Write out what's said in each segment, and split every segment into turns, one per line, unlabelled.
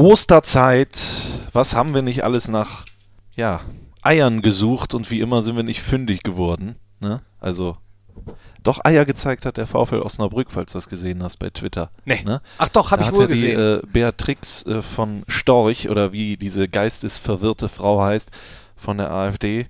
Osterzeit, was haben wir nicht alles nach ja, Eiern gesucht und wie immer sind wir nicht fündig geworden. Ne? Also doch Eier gezeigt hat der VfL Osnabrück, falls du das gesehen hast bei Twitter.
Nee.
Ne?
Ach doch, habe
Da
ich
hat
wohl
ja die
gesehen.
äh, Beatrix äh, von Storch oder wie diese geistesverwirrte Frau heißt von der AfD,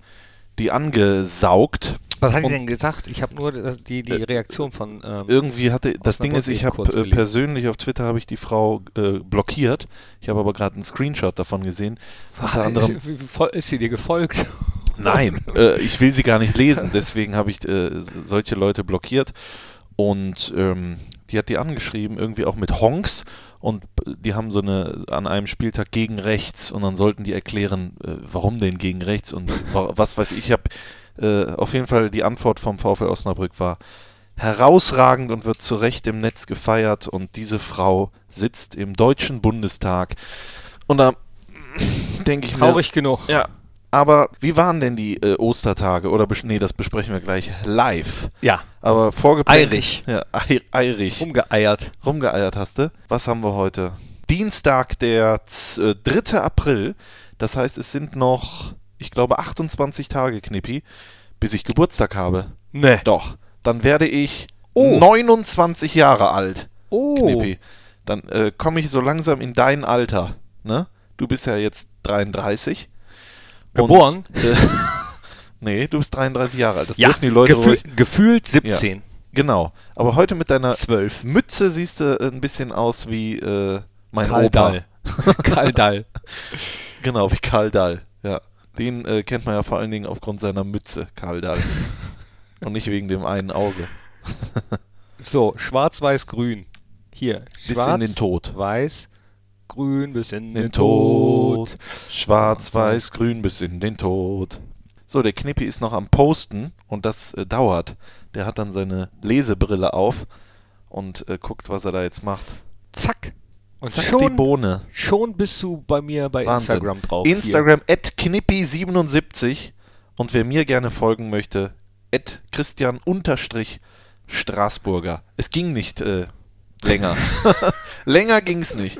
die angesaugt.
Was hat die
und-
denn gesagt? Ich habe nur äh, die, die Reaktion von. Ähm,
Irgendwie hatte das Ding ist, ich habe äh, persönlich auf Twitter habe ich die Frau äh, blockiert. Ich habe aber gerade einen Screenshot davon gesehen. Unter anderem
ist, ist sie dir gefolgt?
Nein, äh, ich will sie gar nicht lesen, deswegen habe ich äh, solche Leute blockiert. Und ähm, die hat die angeschrieben, irgendwie auch mit Honks. Und die haben so eine an einem Spieltag gegen rechts und dann sollten die erklären, äh, warum denn gegen rechts und wa was weiß ich. Ich habe äh, auf jeden Fall die Antwort vom VfL Osnabrück war herausragend und wird zu Recht im Netz gefeiert. Und diese Frau sitzt im Deutschen Bundestag. Und da denke ich mir.
Traurig genug.
Ja, aber wie waren denn die äh, Ostertage? Oder nee, das besprechen wir gleich live.
Ja,
Aber vorgeplant.
Eirig.
Ja, ei eirig.
umgeeiert.
Rumgeeiert hast du. Was haben wir heute? Dienstag, der z- äh, 3. April. Das heißt, es sind noch, ich glaube, 28 Tage, Knippi, bis ich Geburtstag habe.
Ne.
Doch. Dann werde ich
Oh.
29 Jahre alt.
Oh.
Knippi. Dann äh, komme ich so langsam in dein Alter. Ne? Du bist ja jetzt 33.
Geboren?
Und, äh, nee, du bist 33 Jahre alt. Das
Ja,
dürfen die Leute
gefühl,
ruhig.
gefühlt 17.
Genau. Aber heute mit deiner
12.
Mütze siehst du ein bisschen aus wie äh, mein
Karl
Opa.
Dall. Karl Dall.
Genau, wie Karl Dall. Den äh, kennt man ja vor allen Dingen aufgrund seiner Mütze, Karl Dall. Und nicht wegen dem einen Auge.
So, schwarz, weiß, grün. Hier.
Bis
schwarz,
in den Tod.
weiß, grün bis in den,
Den
Tod.
Tod. Schwarz, weiß, grün bis in den Tod. So, der Knippi ist noch am Posten und das äh, dauert. Der hat dann seine Lesebrille auf und äh, guckt, was er da jetzt macht.
Zack. Und
Zack, die
schon,
Bohne.
schon bist du bei mir bei
Wahnsinn.
Instagram drauf. Hier.
Instagram at knippi77 und wer mir gerne folgen möchte, at Christian unterstrich Straßburger. Es ging nicht äh, länger. länger ging es nicht.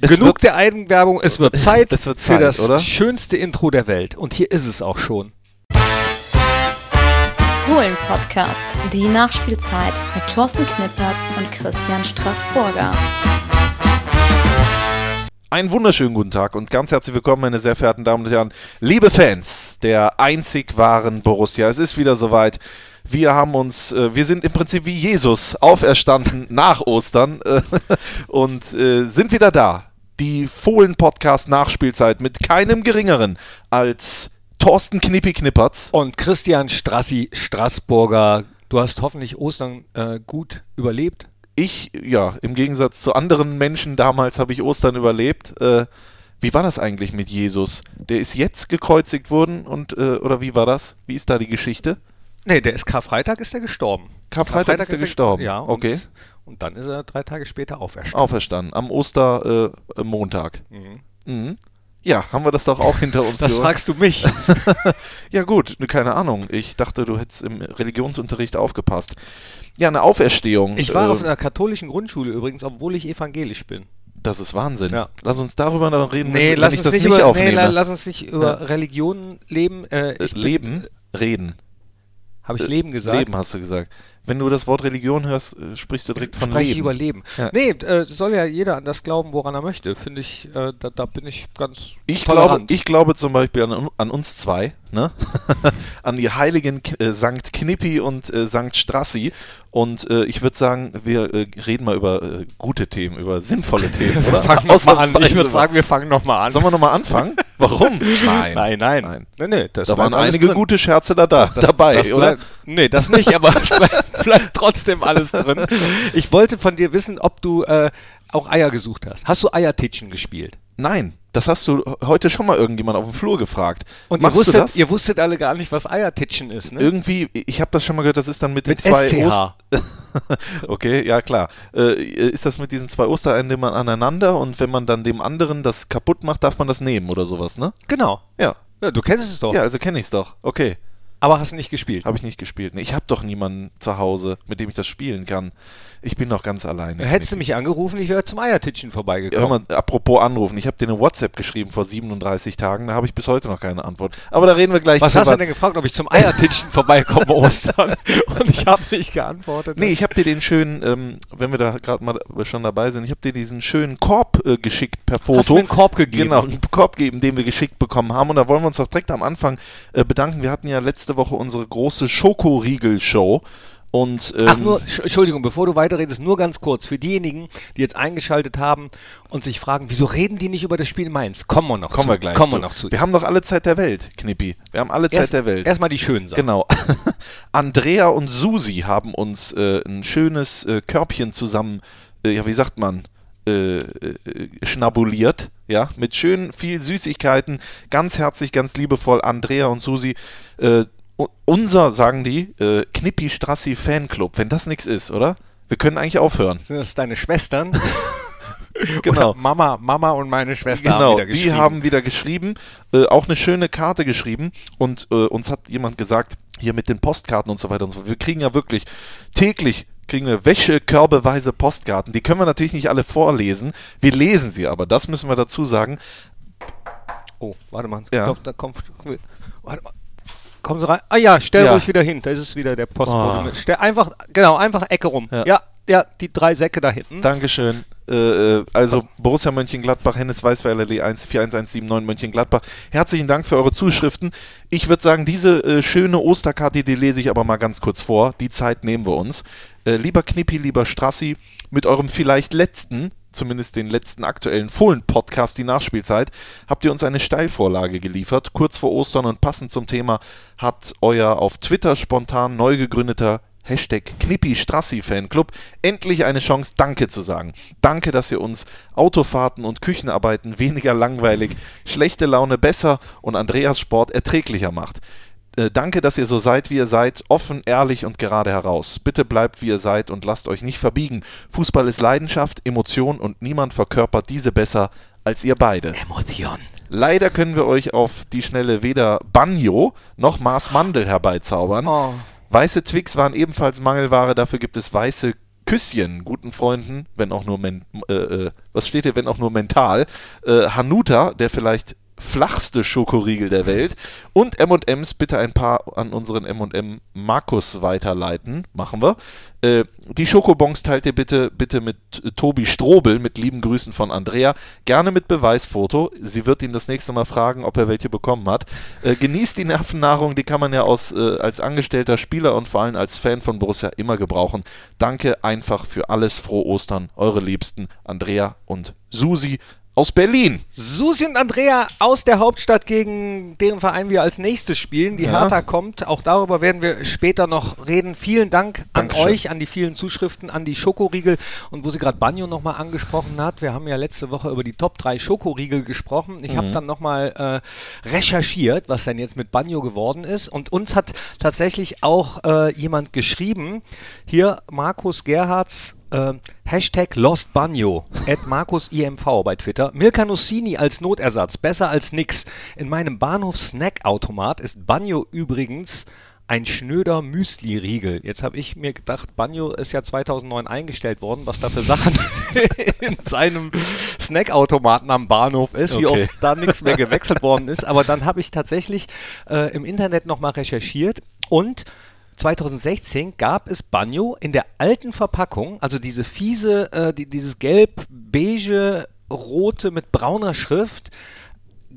Es
Genug
wird-
der Eigenwerbung, es wird Zeit,
Es wird
für
Zeit,
das
oder?
schönste Intro der Welt. Und hier ist es auch schon.
Fohlen-Podcast, die Nachspielzeit mit Thorsten Knippertz und Christian Straßburger.
Einen wunderschönen guten Tag und ganz herzlich willkommen, meine sehr verehrten Damen und Herren, liebe Fans der einzig wahren Borussia. Es ist wieder soweit. Wir haben uns, äh, wir sind im Prinzip wie Jesus auferstanden nach Ostern und äh, sind wieder da. Die Fohlen-Podcast Nachspielzeit mit keinem geringeren als Thorsten Knippi Knippertz.
Und Christian Strassi Straßburger, du hast hoffentlich Ostern äh, gut überlebt.
Ich, ja, im Gegensatz zu anderen Menschen damals habe ich Ostern überlebt. Äh, wie war das eigentlich mit Jesus? Der ist jetzt gekreuzigt worden und äh, oder wie war das? Wie ist da die Geschichte?
Nee, der ist Karfreitag ist er gestorben.
Karfreitag ist er gestorben.
Ja, und,
Okay.
Und dann ist er drei Tage später auferstanden.
Auferstanden am Ostermontag. Äh.
Mhm.
Mhm. Ja, haben wir das doch auch hinter uns.
Das
geholt.
fragst du mich.
Ja gut, ne, keine Ahnung. Ich dachte, du hättest im Religionsunterricht aufgepasst. Ja, eine Auferstehung.
Ich war
äh,
auf einer katholischen Grundschule übrigens, obwohl ich evangelisch bin.
Das ist Wahnsinn.
Ja.
Lass uns darüber noch reden,
Nee,
wenn,
lass
ich
uns
das
nicht über, nee,
aufnehme.
la- lass uns nicht über
Ja.
Religionen leben. Äh,
Äh,
ich bin-
leben, reden.
Habe ich Leben gesagt?
Leben hast du gesagt. Wenn du das Wort Religion hörst, äh, sprichst du direkt von
Spreche ich
Leben.
über Leben.
Ja.
Nee, äh, soll ja jeder an das glauben, woran er möchte. Finde ich, äh, da, da bin ich ganz
Ich glaube, ich glaube zum Beispiel an, an uns zwei, ne? an die heiligen äh, Sankt Knippi und äh, Sankt Strassi. Und äh, ich würde sagen, wir äh, reden mal über gute Themen, über sinnvolle Themen, oder?
Fang noch mal an. Ich würde sagen, wir fangen nochmal an.
Sollen wir nochmal anfangen? Warum? Nein.
nein, nein.
Nein.
Nee, nee,
Da waren einige
drin.
gute Scherze da, da
Das-
dabei,
das
oder?
Nee, das nicht, aber bleibt, trotzdem alles drin. Ich wollte von dir wissen, ob du äh, auch Eier gesucht hast. Hast du Eiertitschen gespielt?
Nein, das hast du heute schon mal irgendjemand auf dem Flur gefragt.
Und ihr wusstet,
du das?
ihr wusstet alle gar nicht, was Eiertitschen ist, ne?
Irgendwie, ich habe das schon mal gehört, das ist dann mit den
Mit
zwei
SCH.
Ost Okay, ja klar. Äh, ist das mit diesen zwei Ostereiern, nimmt man aneinander und wenn man dann dem anderen das kaputt macht, darf man das nehmen oder sowas, ne?
Genau.
Ja.
Ja, du kennst es doch.
Ja, also kenne ich's doch. Okay.
Aber hast du nicht gespielt?
Habe ich nicht gespielt. Nee, ich habe doch niemanden zu Hause, mit dem ich das spielen kann. Ich bin noch ganz alleine.
Hättest du mich angerufen, ich wäre zum Eiertitschen
Hör
vorbeigekommen.
mal, apropos anrufen, ich habe dir eine WhatsApp geschrieben vor 37 Tagen, da habe ich bis heute noch keine Antwort. Aber da reden wir gleich
Was hast du denn gefragt, ob ich zum Eiertitschen vorbeikomme Ostern? Und ich habe nicht geantwortet.
Nee, ich habe dir den schönen, ähm, wenn wir da gerade mal schon dabei sind, ich habe dir diesen schönen Korb äh, geschickt per Foto.
Hast du mir einen Korb gegeben?
Genau, einen Korb geben, den wir geschickt bekommen haben. Und da wollen wir uns doch direkt am Anfang äh, bedanken. Wir hatten ja letzte Woche unsere große Schokoriegel-Show. Und, ähm,
Ach nur, Sch- Entschuldigung, bevor du weiterredest, nur ganz kurz. Für diejenigen, die jetzt eingeschaltet haben und sich fragen, wieso reden die nicht über das Spiel Mainz? Kommen wir noch
kommen
zu.
wir gleich
Kommen
zu.
wir noch zu.
Wir haben doch alle Zeit der Welt, Knippi. Wir haben alle Zeit
Erst-
der Welt.
Erstmal die schönen Sachen.
Genau. Andrea und Susi haben uns äh, ein schönes äh, Körbchen zusammen, äh, ja, wie sagt man, äh, äh, schnabuliert, ja, mit schön viel Süßigkeiten. Ganz herzlich, ganz liebevoll, Andrea und Susi. Unser, sagen die, äh, Knippi Strassi Fanclub, wenn das nichts ist, oder? Wir können eigentlich aufhören.
Sind das deine Schwestern?
Genau.
Oder Mama, Mama und meine Schwester haben
Genau,
wieder
die
geschrieben.
haben wieder geschrieben, äh, auch eine schöne Karte geschrieben und äh, uns hat jemand gesagt, hier mit den Postkarten und so weiter und so fort. Wir kriegen ja wirklich täglich kriegen wir wäschekörbeweise Postkarten. Die können wir natürlich nicht alle vorlesen. Wir lesen sie aber, das müssen wir dazu sagen.
Oh, warte mal.
Ja.
Glaub, da kommt. Warte mal. Kommen Sie rein. Ah ja, stell
Ja.
ruhig wieder hin. Da ist es wieder der Postbote
Oh.
Stell einfach, genau, einfach Ecke rum.
Ja.
Ja. ja, die drei Säcke da hinten.
Dankeschön. Äh, äh, also Borussia Mönchengladbach, Hennes Weißweiler Lee 1 41179 Mönchengladbach. Herzlichen Dank für eure Zuschriften. Ich würde sagen, diese äh, schöne Osterkarte, die lese ich aber mal ganz kurz vor. Die Zeit nehmen wir uns. Äh, lieber Knippi, lieber Strassi, mit eurem vielleicht letzten, zumindest den letzten aktuellen Fohlen-Podcast, die Nachspielzeit, habt ihr uns eine Steilvorlage geliefert. Kurz vor Ostern und passend zum Thema hat euer auf Twitter spontan neu gegründeter Hashtag Knippi Strassi Fanclub endlich eine Chance, Danke zu sagen. Danke, dass ihr uns Autofahrten und Küchenarbeiten weniger langweilig, schlechte Laune besser und Andreas Sport erträglicher macht. Äh, danke, dass ihr so seid, wie ihr seid, offen, ehrlich und gerade heraus. Bitte bleibt, wie ihr seid und lasst euch nicht verbiegen. Fußball ist Leidenschaft, Emotion und niemand verkörpert diese besser als ihr beide.
Emotion.
Leider können wir euch auf die Schnelle weder Banjo noch Mars Mandel herbeizaubern.
Oh.
Weiße Twix waren ebenfalls Mangelware, dafür gibt es weiße Küsschen, guten Freunden, wenn auch nur, men äh, äh, was steht hier, wenn auch nur mental. Äh, Hanuta, der vielleicht flachste Schokoriegel der Welt. Und M&M's, bitte ein paar an unseren M&M Markus weiterleiten. Machen wir. Äh, die Schokobons teilt ihr bitte, bitte mit Tobi Strobel, mit lieben Grüßen von Andrea. Gerne mit Beweisfoto. Sie wird ihn das nächste Mal fragen, ob er welche bekommen hat. Äh, genießt die Nervennahrung, die kann man ja aus, äh, als angestellter Spieler und vor allem als Fan von Borussia immer gebrauchen. Danke einfach für alles. Frohe Ostern. Eure Liebsten Andrea und Susi aus Berlin.
Susi und Andrea aus der Hauptstadt, gegen deren Verein wir als nächstes spielen. Die
Ja.
Hertha kommt. Auch darüber werden wir später noch reden. Vielen Dank an
Dankeschön.
euch, an die vielen Zuschriften, an die Schokoriegel. Und wo sie gerade Banjo nochmal angesprochen hat, wir haben ja letzte Woche über die Top 3 Schokoriegel gesprochen. Ich
Mhm.
habe dann nochmal äh, recherchiert, was denn jetzt mit Banjo geworden ist. Und uns hat tatsächlich auch äh, jemand geschrieben, hier Markus Gerhards äh, Hashtag Lost Banjo, at MarkusIMV bei Twitter. Milka Nussini als Notersatz, besser als nix. In meinem Bahnhof-Snack-Automat ist Banjo übrigens ein schnöder Müsli-Riegel. Jetzt habe ich mir gedacht, Banjo ist ja 2009 eingestellt worden, was da für Sachen in seinem Snackautomaten am Bahnhof ist, wie
Okay.
oft da nichts mehr gewechselt worden ist. Aber dann habe ich tatsächlich äh, im Internet nochmal recherchiert und 2016 gab es Banjo in der alten Verpackung, also diese fiese, äh, die, dieses gelb-beige, rote mit brauner Schrift,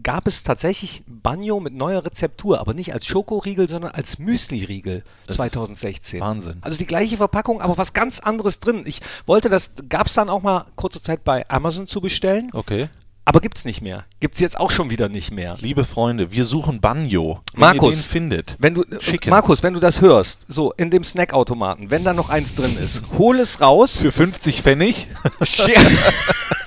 gab es tatsächlich Banjo mit neuer Rezeptur, aber nicht als Schokoriegel, sondern als Müsli-Riegel
Das ist
2016.
Wahnsinn.
Also die gleiche Verpackung, aber was ganz anderes drin. Ich wollte das, gab es dann auch mal kurze Zeit bei Amazon zu bestellen,
Okay.
Aber gibt es nicht mehr. Gibt es jetzt auch schon wieder nicht mehr.
Liebe Freunde, wir suchen Banjo. Wenn
Markus.
ihr den findet.
Wenn du,
Schicken.
Markus, wenn du das hörst, so in dem Snackautomaten, wenn da noch eins drin ist, hol es raus.
Für 50 Pfennig.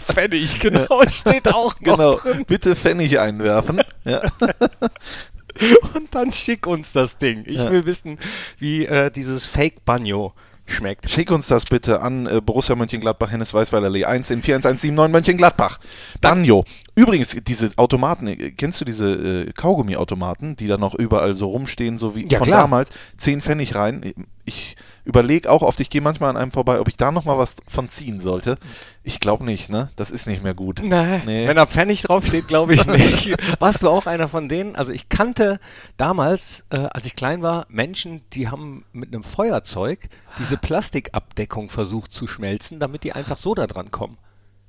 Pfennig, genau, steht auch noch
genau.
drin.
Bitte Pfennig einwerfen. Ja.
Und dann schick uns das Ding. Ich
Ja.
will wissen, wie äh, dieses Fake Banjo schmeckt.
Schick uns das bitte an äh, Borussia Mönchengladbach, Hennes Weißweiler Allee 1 in 41179 Mönchengladbach. Banjo. Übrigens, diese Automaten, äh, kennst du diese äh, Kaugummi-Automaten, die da noch überall so rumstehen, so wie
Ja,
von
klar.
damals? 10 Pfennig rein. Ich überlege auch oft, ich gehe manchmal an einem vorbei, ob ich da nochmal was von ziehen sollte. Ich glaube nicht, ne? Das ist nicht mehr gut.
Nee,
Nee.
wenn da Pfennig draufsteht, glaube ich nicht. Warst du auch einer von denen? Also ich kannte damals, äh, als ich klein war, Menschen, die haben mit einem Feuerzeug diese Plastikabdeckung versucht zu schmelzen, damit die einfach so da dran kommen.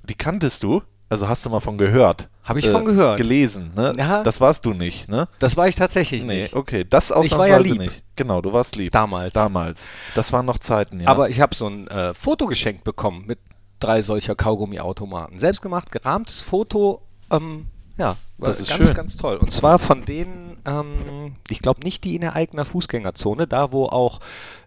Die kanntest du? Also hast du mal von gehört?
Hab ich von gehört.
Gelesen, ne?
Ja.
Das warst du nicht, ne?
Das war ich tatsächlich
Nee,
nicht.
okay. Das
war ja
ausnahmsweise
lieb.
nicht. Genau, du warst lieb.
Damals.
Damals. Das waren noch Zeiten, ja.
Aber ich habe so ein äh, Foto geschenkt bekommen mit drei solcher Kaugummi-Automaten. Selbstgemacht, gerahmtes Foto. Ähm, ja,
Das ist
ganz,
schön.
ganz toll. Und zwar von denen, ähm, ich glaube nicht die in der eigenen Fußgängerzone, da wo auch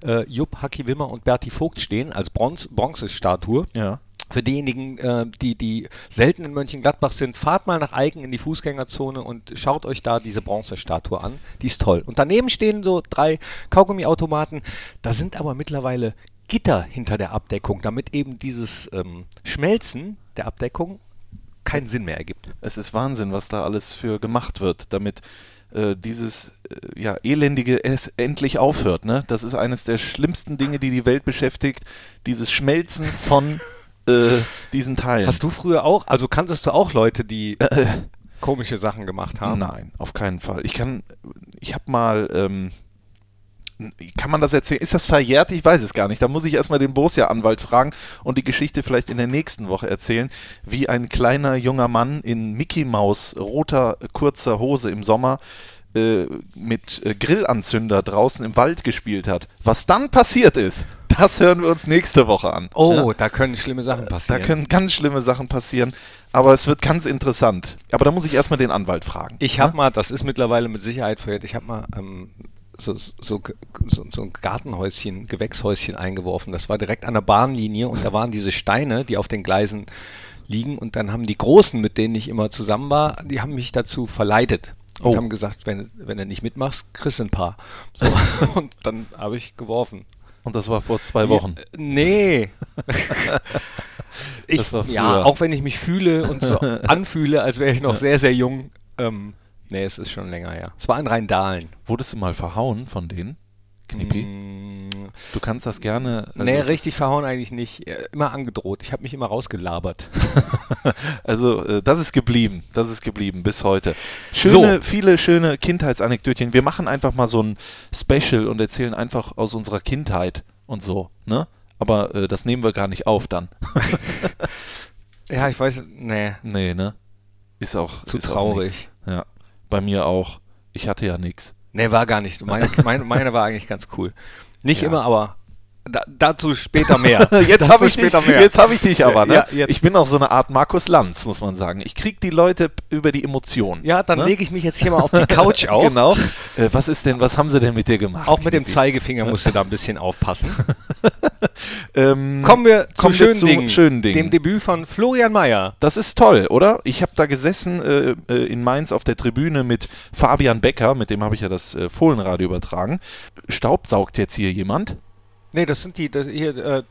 äh, Jupp, Haki Wimmer und Berti Vogt stehen als Bronze, Bronzestatue.
ja.
Für diejenigen, äh, die, die selten in Mönchengladbach sind, fahrt mal nach Eigen in die Fußgängerzone und schaut euch da diese Bronzestatue an. Die ist toll. Und daneben stehen so drei Kaugummiautomaten. Da sind aber mittlerweile Gitter hinter der Abdeckung, damit eben dieses ähm, Schmelzen der Abdeckung keinen Sinn mehr ergibt.
Es ist Wahnsinn, was da alles für gemacht wird, damit äh, dieses äh, ja, elendige es endlich aufhört. Ne? Das ist eines der schlimmsten Dinge, die die Welt beschäftigt. Dieses Schmelzen von äh, diesen Teilen.
Hast du früher auch, also kanntest du auch Leute, die komische Sachen gemacht haben?
Nein, auf keinen Fall. Ich kann, ich habe mal, ähm, kann man das erzählen? Ist das verjährt? Ich weiß es gar nicht. Da muss ich erstmal den Borussia-Anwalt fragen und die Geschichte vielleicht in der nächsten Woche erzählen, wie ein kleiner junger Mann in Mickey Maus roter kurzer Hose im Sommer äh, mit äh, Grillanzünder draußen im Wald gespielt hat. Was dann passiert ist, das hören wir uns nächste Woche an.
Oh,
Ja?
da können schlimme Sachen
Da
passieren.
können ganz schlimme Sachen passieren, aber es wird ganz interessant. Aber da muss ich erstmal den Anwalt fragen.
Ich habe mal, das ist mittlerweile mit Sicherheit verjährt, ich habe mal ähm, so, so, so, so ein Gartenhäuschen, Gewächshäuschen eingeworfen. Das war direkt an der Bahnlinie und da waren diese Steine, die auf den Gleisen liegen und dann haben die Großen, mit denen ich immer zusammen war, die haben mich dazu verleitet. Und
Oh.
haben gesagt, wenn, wenn du nicht mitmachst, kriegst du ein paar. Und dann habe ich geworfen.
Und das war vor zwei Wochen.
Nee. ich,
Das war
ja, auch wenn ich mich fühle und so anfühle, als wäre ich noch sehr, sehr jung. Ähm, nee, es ist schon länger her. Es war in Rheindahlen.
Wurdest du mal verhauen von denen? Knippi?
Mm,
Du kannst das gerne. also
nee, richtig verhauen eigentlich nicht. Immer angedroht. Ich habe mich immer rausgelabert.
also, äh, das ist geblieben. Das ist geblieben bis heute. Schöne,
So.
viele schöne Kindheitsanekdötchen. Wir machen einfach mal so ein Special und erzählen einfach aus unserer Kindheit und so, ne? Aber äh, das nehmen wir gar nicht auf dann.
ja, ich weiß, nee.
nee, ne? Ist auch.
Zu
ist auch
traurig.
nix. ja. Bei mir auch. Ich hatte ja nichts.
Nee, war gar nicht. Meine, meine, meine war eigentlich ganz cool. Nicht
Ja.
immer, aber da, dazu später mehr.
Jetzt habe ich, dich-
später mehr.
jetzt hab ich dich aber, ne?
Ja.
Ich bin auch so eine Art Markus Lanz, muss man sagen. Ich krieg die Leute über die Emotionen.
Ja, dann
ne?
lege ich mich jetzt hier mal auf die Couch auf.
Genau. Äh, was ist denn, was haben sie denn mit dir gemacht?
Auch mit dem? Zeigefinger musst du da ein bisschen aufpassen.
Ähm,
Kommen wir zu
kommen
schönen,
wir zu
Dingen,
schönen Dingen.
Dem Debüt von Florian Mayer.
Das ist toll, oder? Ich habe da gesessen äh, äh, in Mainz auf der Tribüne mit Fabian Becker, mit dem habe ich ja das äh, Fohlenradio übertragen. Staubsaugt jetzt hier jemand?
Nee, das sind die, das, hier, äh,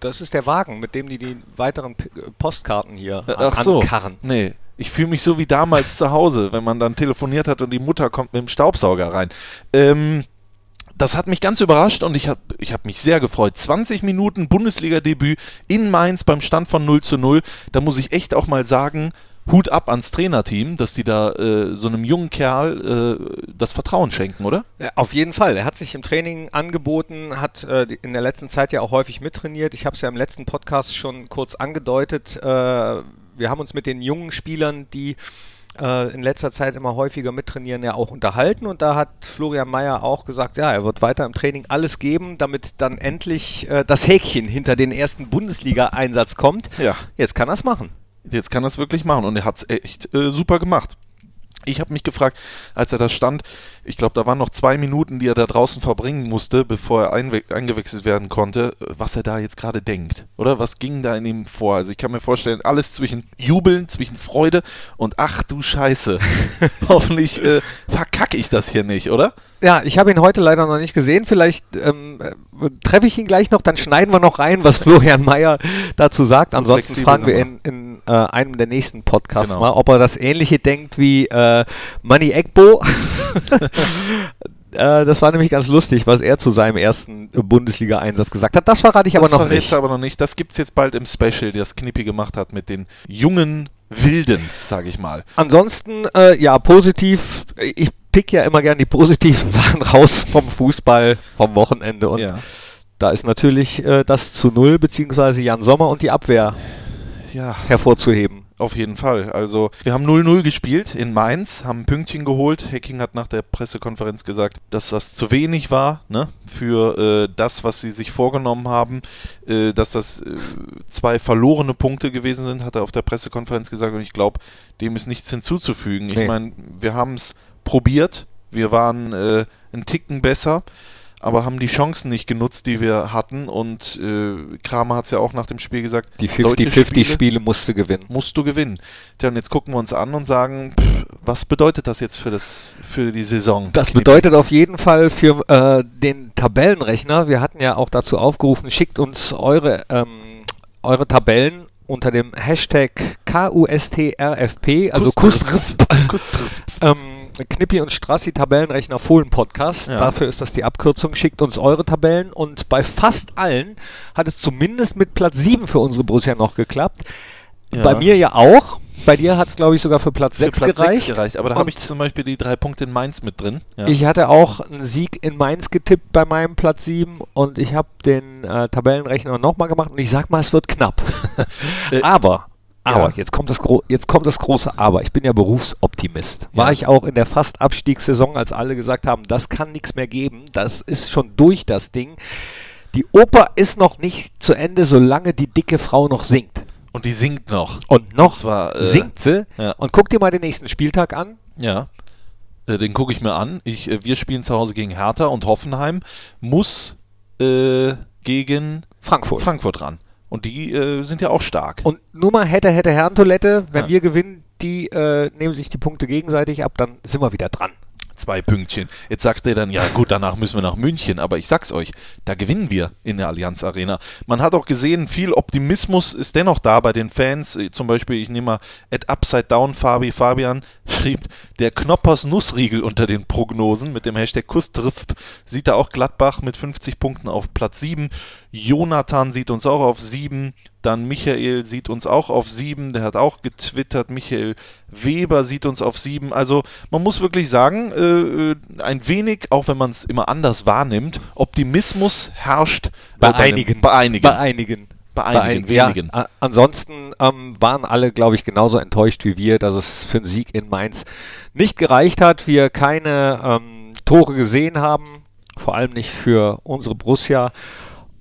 das ist der Wagen, mit dem die die weiteren P äh, Postkarten hier
Äh, Ach so.
ankarren.
Nee. Ich fühle mich so wie damals zu Hause, wenn man dann telefoniert hat und die Mutter kommt mit dem Staubsauger rein. Ähm, das hat mich ganz überrascht und ich habe ich hab mich sehr gefreut. 20 Minuten Bundesliga-Debüt in Mainz beim Stand von 0 zu 0. Da muss ich echt auch mal sagen, Hut ab ans Trainerteam, dass die da äh, so einem jungen Kerl äh, das Vertrauen schenken, oder?
Ja, auf jeden Fall. Er hat sich im Training angeboten, hat äh, in der letzten Zeit ja auch häufig mittrainiert. Ich habe es ja im letzten Podcast schon kurz angedeutet. Äh, wir haben uns mit den jungen Spielern, die äh, in letzter Zeit immer häufiger mittrainieren, ja auch unterhalten. Und da hat Florian Mayer auch gesagt, ja, er wird weiter im Training alles geben, damit dann endlich äh, das Häkchen hinter den ersten Bundesliga-Einsatz kommt.
Ja.
Jetzt kann er es machen.
Jetzt kann er es wirklich machen und er hat es echt äh, super gemacht. Ich habe mich gefragt, als er da stand, ich glaube, da waren noch zwei Minuten, die er da draußen verbringen musste, bevor er eingewechselt werden konnte, was er da jetzt gerade denkt. Oder was ging da in ihm vor? Also ich kann mir vorstellen, alles zwischen Jubeln, zwischen Freude und ach du Scheiße. Hoffentlich äh, verkacke ich das hier nicht, oder?
Ja, ich habe ihn heute leider noch nicht gesehen. Vielleicht ähm, äh, treffe ich ihn gleich noch, dann schneiden wir noch rein, was Florian Mayer dazu sagt.
So
Ansonsten fragen wir in, in äh, einem der nächsten Podcasts
Genau.
mal, ob er das ähnliche denkt wie äh, Manny Egbo. äh, das war nämlich ganz lustig, was er zu seinem ersten Bundesliga-Einsatz gesagt hat. Das verrate ich aber
das
noch nicht.
du aber noch nicht. Das gibt's jetzt bald im Special, das Knippi gemacht hat mit den jungen Wilden, sage ich mal.
Ansonsten, äh, ja, positiv. Ich pick ja immer gern die positiven Sachen raus vom Fußball, vom Wochenende. Und
ja.
da ist natürlich äh, das zu Null, beziehungsweise Jan Sommer und die Abwehr
ja,
hervorzuheben.
auf jeden Fall. Also, wir haben 0-0 gespielt in Mainz, haben ein Pünktchen geholt. Hecking hat nach der Pressekonferenz gesagt, dass das zu wenig war ne, für äh, das, was sie sich vorgenommen haben. Äh, dass das äh, zwei verlorene Punkte gewesen sind, hat er auf der Pressekonferenz gesagt. Und ich glaube, dem ist nichts hinzuzufügen. Ich
Nee.
meine, wir haben es probiert. Wir waren äh, einen Ticken besser. Aber haben die Chancen nicht genutzt, die wir hatten. Und äh, Kramer hat es ja auch nach dem Spiel gesagt,
Die
solche
50-50-Spiele musste gewinnen.
musst du gewinnen. Tja, und jetzt gucken wir uns an und sagen, pff, was bedeutet das jetzt für, das, für die Saison?
Das bedeutet auf jeden Fall für äh, den Tabellenrechner, wir hatten ja auch dazu aufgerufen, schickt uns eure, ähm, eure Tabellen unter dem Hashtag KUSTRFP, also Kuss,
Kusstriff.
ähm, Knippi und Strassi Tabellenrechner Fohlen Podcast.
Ja.
Dafür ist das die Abkürzung. Schickt uns eure Tabellen und bei fast allen hat es zumindest mit Platz 7 für unsere Borussia noch geklappt.
Ja.
Bei mir ja auch. Bei dir hat es, glaube ich, sogar für Platz
Für
6
Platz
gereicht.
sechs gereicht. Aber da habe ich zum Beispiel die drei Punkte in Mainz mit drin. Ja.
Ich hatte auch einen Sieg in Mainz getippt bei meinem Platz 7 und ich habe den äh, Tabellenrechner nochmal gemacht und ich sag mal, es wird knapp. Aber, aber,
ja.
jetzt, kommt das jetzt kommt das große Aber. Ich bin ja Berufsoptimist. War
Ja.
ich auch in der fast Abstiegssaison, als alle gesagt haben, das kann nichts mehr geben, das ist schon durch das Ding. Die Oper ist noch nicht zu Ende, solange die dicke Frau noch singt.
Und die singt noch.
Und noch
Und zwar, äh,
singt sie.
ja.
Und guck dir mal den nächsten Spieltag an.
Ja. Äh, den gucke ich mir an. Ich, äh, wir spielen zu Hause gegen Hertha und Hoffenheim muss äh, gegen
Frankfurt.
Frankfurt ran. Und die äh, sind ja auch stark.
Und nur mal hätte, hätte Herrentoilette, wenn
Ja.
wir gewinnen, die äh, nehmen sich die Punkte gegenseitig ab, dann sind wir wieder dran.
Zwei Pünktchen. Jetzt sagt er dann, ja gut, danach müssen wir nach München. Aber ich sag's euch, da gewinnen wir in der Allianz Arena. Man hat auch gesehen, viel Optimismus ist dennoch da bei den Fans. Äh, Zum Beispiel, ich nehme mal at Upside Down Fabi Fabian schrieb, der Knoppers Nussriegel unter den Prognosen mit dem Hashtag Kusstriff sieht er auch Gladbach mit 50 Punkten auf Platz 7. Jonathan sieht uns auch auf 7. Dann Michael sieht uns auch auf 7. Der hat auch getwittert. Michael Weber sieht uns auf 7. Also man muss wirklich sagen, äh, äh, ein wenig, auch wenn man es immer anders wahrnimmt, Optimismus herrscht
Bei
äh, einem-
einigen.
Bei einigen.
Bei einigen.
Bei einigen,
ein- ja,
wenigen.
a- ansonsten ähm, waren alle, glaube ich, genauso enttäuscht wie wir, dass es für einen Sieg in Mainz nicht gereicht hat. Wir keine ähm, Tore gesehen haben, vor allem nicht für unsere Borussia.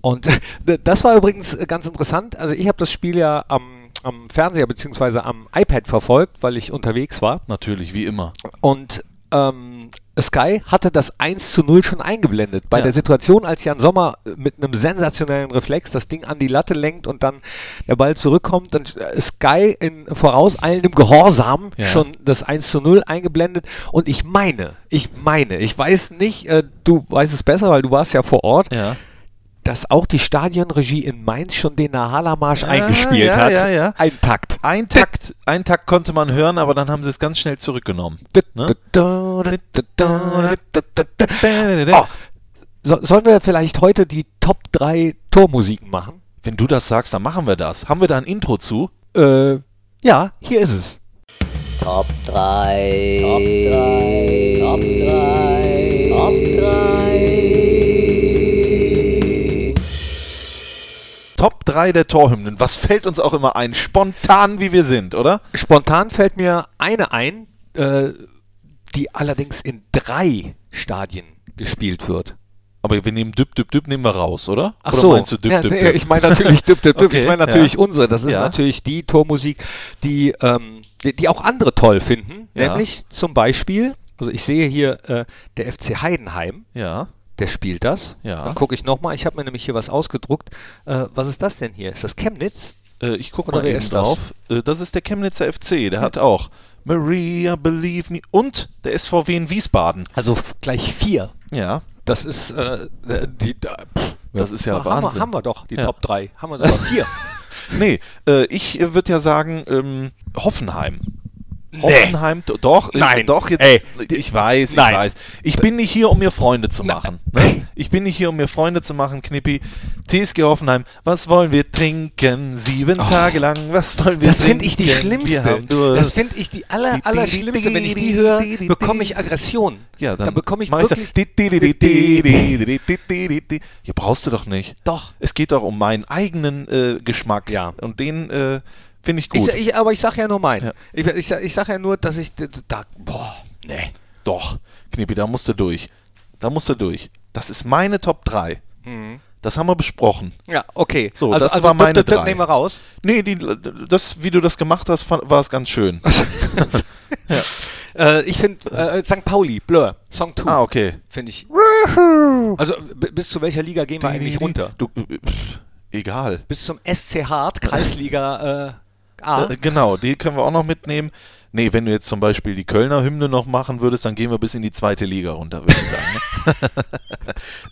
Und das war übrigens ganz interessant. Also ich habe das Spiel ja am, am Fernseher bzw. am iPad verfolgt, weil ich unterwegs war.
Natürlich, wie immer.
Und ähm, Sky hatte das 1 zu 0 schon eingeblendet. Bei
Ja.
der Situation, als Jan Sommer äh, mit einem sensationellen Reflex das Ding an die Latte lenkt und dann der Ball zurückkommt, dann äh, Sky in vorauseilendem Gehorsam
Ja.
schon das 1 zu 0 eingeblendet. Und ich meine, ich meine, ich weiß nicht, äh, du weißt es besser, weil du warst ja vor Ort,
Ja.
Dass auch die Stadionregie in Mainz schon den Nahala-Marsch
Ja,
eingespielt
ja,
hat.
ja, ja.
Ein Takt.
Ein Takt, ein Takt konnte man hören, aber dann haben sie es ganz schnell zurückgenommen. Ne?
Oh, so, sollen wir vielleicht heute die Top 3 Tormusiken machen?
Wenn du das sagst, dann machen wir das. Haben wir da ein Intro zu?
Äh, ja, hier ist es.
Top 3. Top 3. Top 3. Top 3.
Top 3 der Torhymnen. Was fällt uns auch immer ein? Spontan wie wir sind, oder?
Spontan fällt mir eine ein, äh, die allerdings in drei Stadien gespielt wird.
Aber wir nehmen Düpp, Düpp, Düpp nehmen wir raus, oder?
Ach
oder
so,
meinst du Düpp,
ja, nee,
Düpp?
ich meine natürlich Düpp, Düpp, Düpp.
Okay,
ich meine natürlich
ja.
unsere. Das ist
Ja.
natürlich die Tormusik, die, ähm, die, die auch andere toll finden. Nämlich zum Beispiel, also ich sehe hier äh, der FC Heidenheim.
Ja.
Der spielt das.
Ja.
Dann gucke ich nochmal. Ich habe mir nämlich hier was ausgedruckt. Äh, was ist das denn hier? Ist das Chemnitz?
Äh, ich gucke mal eben
ist das?
drauf. Äh, das ist der Chemnitzer FC. Der hat auch Maria, Believe Me und der SVW in Wiesbaden.
Also gleich vier.
Ja.
Das ist äh, äh, die. Da, pff,
Das ist ja
haben
Wahnsinn.
Wir, haben wir doch, die
Ja.
Top 3. Haben wir sogar vier.
Nee, äh, ich würde ja sagen, ähm, Hoffenheim. Hoffenheim, d- doch, äh,
Nein.
doch, jetzt,
Ey.
ich weiß, ich
Nein.
weiß. Ich bin nicht hier, um mir Freunde zu machen. Ne? Ich bin nicht hier, um mir Freunde zu machen, Knippi. TSG Hoffenheim, was wollen wir trinken? Sieben Tage lang, was wollen wir
Oh. Das
trinken?
finde ich die schlimmste. Das finde ich die aller, aller schlimmste. Wenn ich die höre, bekomme ich Aggression.
ja, dann
da bekomme ich
Meister.
wirklich...
Hier brauchst du doch nicht.
Doch.
Es geht doch um meinen eigenen äh, Geschmack.
Ja.
Und den äh, finde ich
Ich,
gut.
ich, aber ich sage ja nur mein.
Ja.
Ich, ich, sag- ich sage ja nur, dass ich da... Boah, nee.
Doch, Knippi, da musst du durch. Da musst du durch. Das ist meine Top 3. Das haben wir besprochen.
Ja, okay.
So,
also,
das
also
war meine
Döp, Döp
drei.
nehmen wir raus.
Nee, die, das, wie du das gemacht hast, war es ganz schön.
Äh, ich finde äh, St. Pauli, Blur, Song 2.
ah, okay.
Finde ich. Also bis zu welcher Liga gehen wir eigentlich runter?
Du, äh, pff, egal.
Bis zum SC Hart, Kreisliga äh, A.
Äh, genau, die können wir auch noch mitnehmen. Nee, wenn du jetzt zum Beispiel die Kölner Hymne noch machen würdest, dann gehen wir bis in die zweite Liga runter, würde ich sagen. Ne?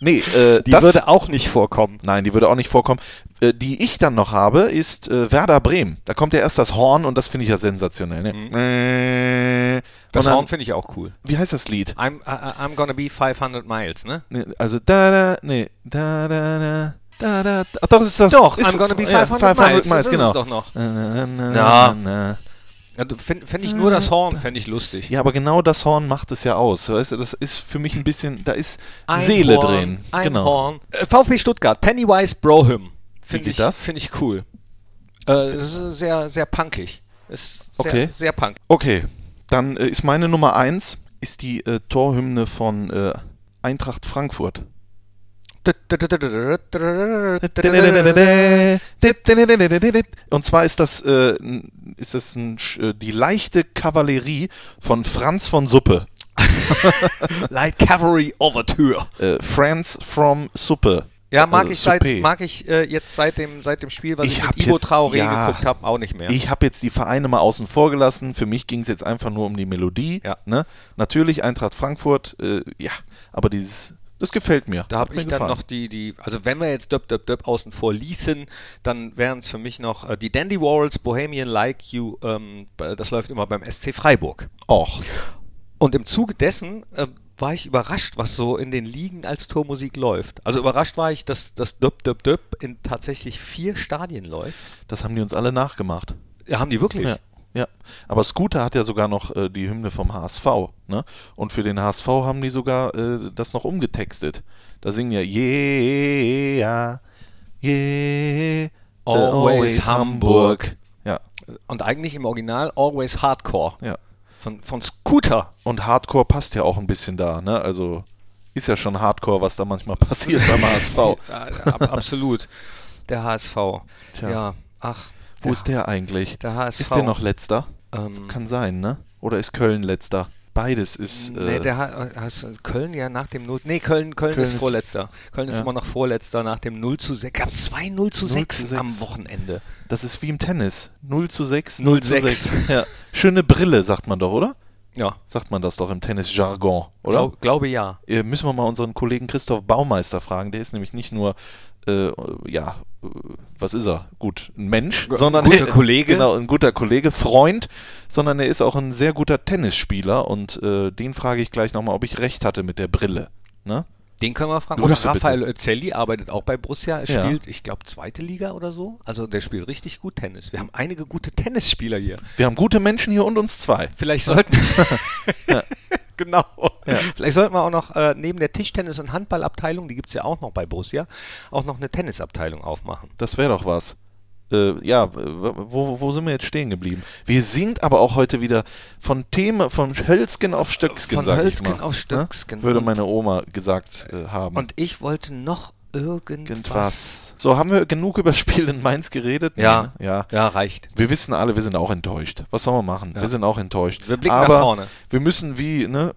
nee, äh,
Die
das,
würde auch nicht vorkommen.
Nein, die würde auch nicht vorkommen. Äh, die ich dann noch habe, ist äh, Werder Bremen. Da kommt ja erst das Horn und das finde ich ja sensationell. Ne?
Mhm. Das
dann,
Horn finde ich auch cool.
Wie heißt das Lied?
I'm, I, I'm gonna be 500 miles, ne?
Nee, also da da, nee, da da da. Da, da, ach doch, ist das.
Doch,
ist,
I'm gonna be
ja,
500,
500
miles.
miles, genau.
Doch noch.
Na, na,
Ja.
na.
Ja, Fände fänd ich nur das Horn, fände ich lustig.
Ja, aber genau das Horn macht es ja aus. Weißt du, das ist für mich ein bisschen, da ist Seele
Horn,
drin.
Ein
genau.
Horn. Äh, VfB Stuttgart, Pennywise Brohim. Finde ich,
das?
Finde ich cool. Äh, sehr, sehr punkig. Ist sehr,
Okay.
Sehr punk.
Okay, dann äh, ist meine Nummer eins ist die äh, Torhymne von äh, Eintracht Frankfurt. Und zwar ist das, äh, ist das ein, äh, die leichte Kavallerie von Franz von Suppe.
Light Cavalry Overture.
Äh, Franz from Suppe.
Ja, mag
Also
ich, seit, mag ich äh, jetzt seit dem, seit dem Spiel, was
Ich
ich, mit Ivo
jetzt-
Traoré
ja.
geguckt habe, auch nicht mehr.
Ich habe jetzt die Vereine mal außen vor gelassen. Für mich ging es jetzt einfach nur um die Melodie.
Ja.
Ne? Natürlich Eintracht Frankfurt, äh, ja, aber dieses, das gefällt mir.
Da habe ich dann
gefallen.
noch die, die, also wenn wir jetzt Döp Döp Döp außen vor ließen, dann wären es für mich noch äh, die Dandy Warhols, Bohemian Like You, ähm, das läuft immer beim SC Freiburg.
Och,
Und im Zuge dessen äh, war ich überrascht, was so in den Ligen als Tormusik läuft. Also überrascht war ich, dass das Döp Döp Döp in tatsächlich vier Stadien läuft.
das haben die uns alle nachgemacht.
Ja, haben die wirklich?
Ja, ja. Aber Scooter hat ja sogar noch äh, die Hymne vom HSV. Ne? Und für den HSV haben die sogar äh, das noch umgetextet. Da singen ja Yeah, yeah,
Always Hamburg.
Ja,
Und eigentlich im Original Always Hardcore
ja.
von, von Scooter.
Und Hardcore passt ja auch ein bisschen da. Ne? Also ist ja schon Hardcore, was da manchmal passiert beim HSV.
Absolut. Der HSV.
Tja.
Ja, ach.
Wo ist der eigentlich?
Der HSV.
Ist der noch letzter?
Ähm,
Kann sein, ne? Oder ist Köln letzter? Beides ist.
nee,
Äh,
der H- hast Köln ja nach dem 0. Nee, Köln, Köln,
Köln
ist
ist-
vorletzter. Köln ist
ja.
immer noch vorletzter nach dem 0 zu 6. Gab zwei 0 zu
0
6,
zu 6.
am Wochenende.
das ist wie im Tennis. 0 zu 6,
0
0 zu
zu
6. Ja. Schöne Brille, sagt man doch, oder?
Ja,
Sagt man das doch im Tennis-Jargon, oder?
glaub, glaube ja.
Äh, müssen wir mal unseren Kollegen Christoph Baumeister fragen. Der ist nämlich nicht nur, äh, ja, äh, was ist er? Gut, ein Mensch,
Gu-
sondern
guter Kollege.
Genau, ein guter Kollege, Freund, sondern er ist auch ein sehr guter Tennisspieler und äh, den frage ich gleich nochmal, ob ich recht hatte mit der Brille. Ne?
Den können wir fragen. Oder. Raphael Özelli arbeitet auch bei Borussia. Er
Ja.
spielt, ich glaube, zweite Liga oder so. Also der spielt richtig gut Tennis. Wir haben einige gute Tennisspieler hier.
Wir haben gute Menschen hier und uns zwei.
Vielleicht sollten. genau. Vielleicht sollten wir auch noch äh, neben der Tischtennis- und Handballabteilung, die gibt es ja auch noch bei Borussia, auch noch eine Tennisabteilung aufmachen.
Das wäre doch was. Äh, ja, wo, wo sind wir jetzt stehen geblieben? Wir sind aber auch heute wieder von Thema, von Hölzgen auf Stöcksken,
Von
sag
Hölzgen
ich mal.
auf Stöcksken.
Ne? Würde meine Oma gesagt äh, haben.
Und ich wollte noch irgendwas.
Irgendwas. So, haben wir genug über das Spiel in Mainz geredet?
Ja.
Nee, ne? ja.
Ja, reicht.
Wir wissen alle, wir sind auch enttäuscht. Was soll man machen?
Ja.
Wir sind auch enttäuscht.
Wir blicken nach
Aber
vorne.
wir müssen wie, ne,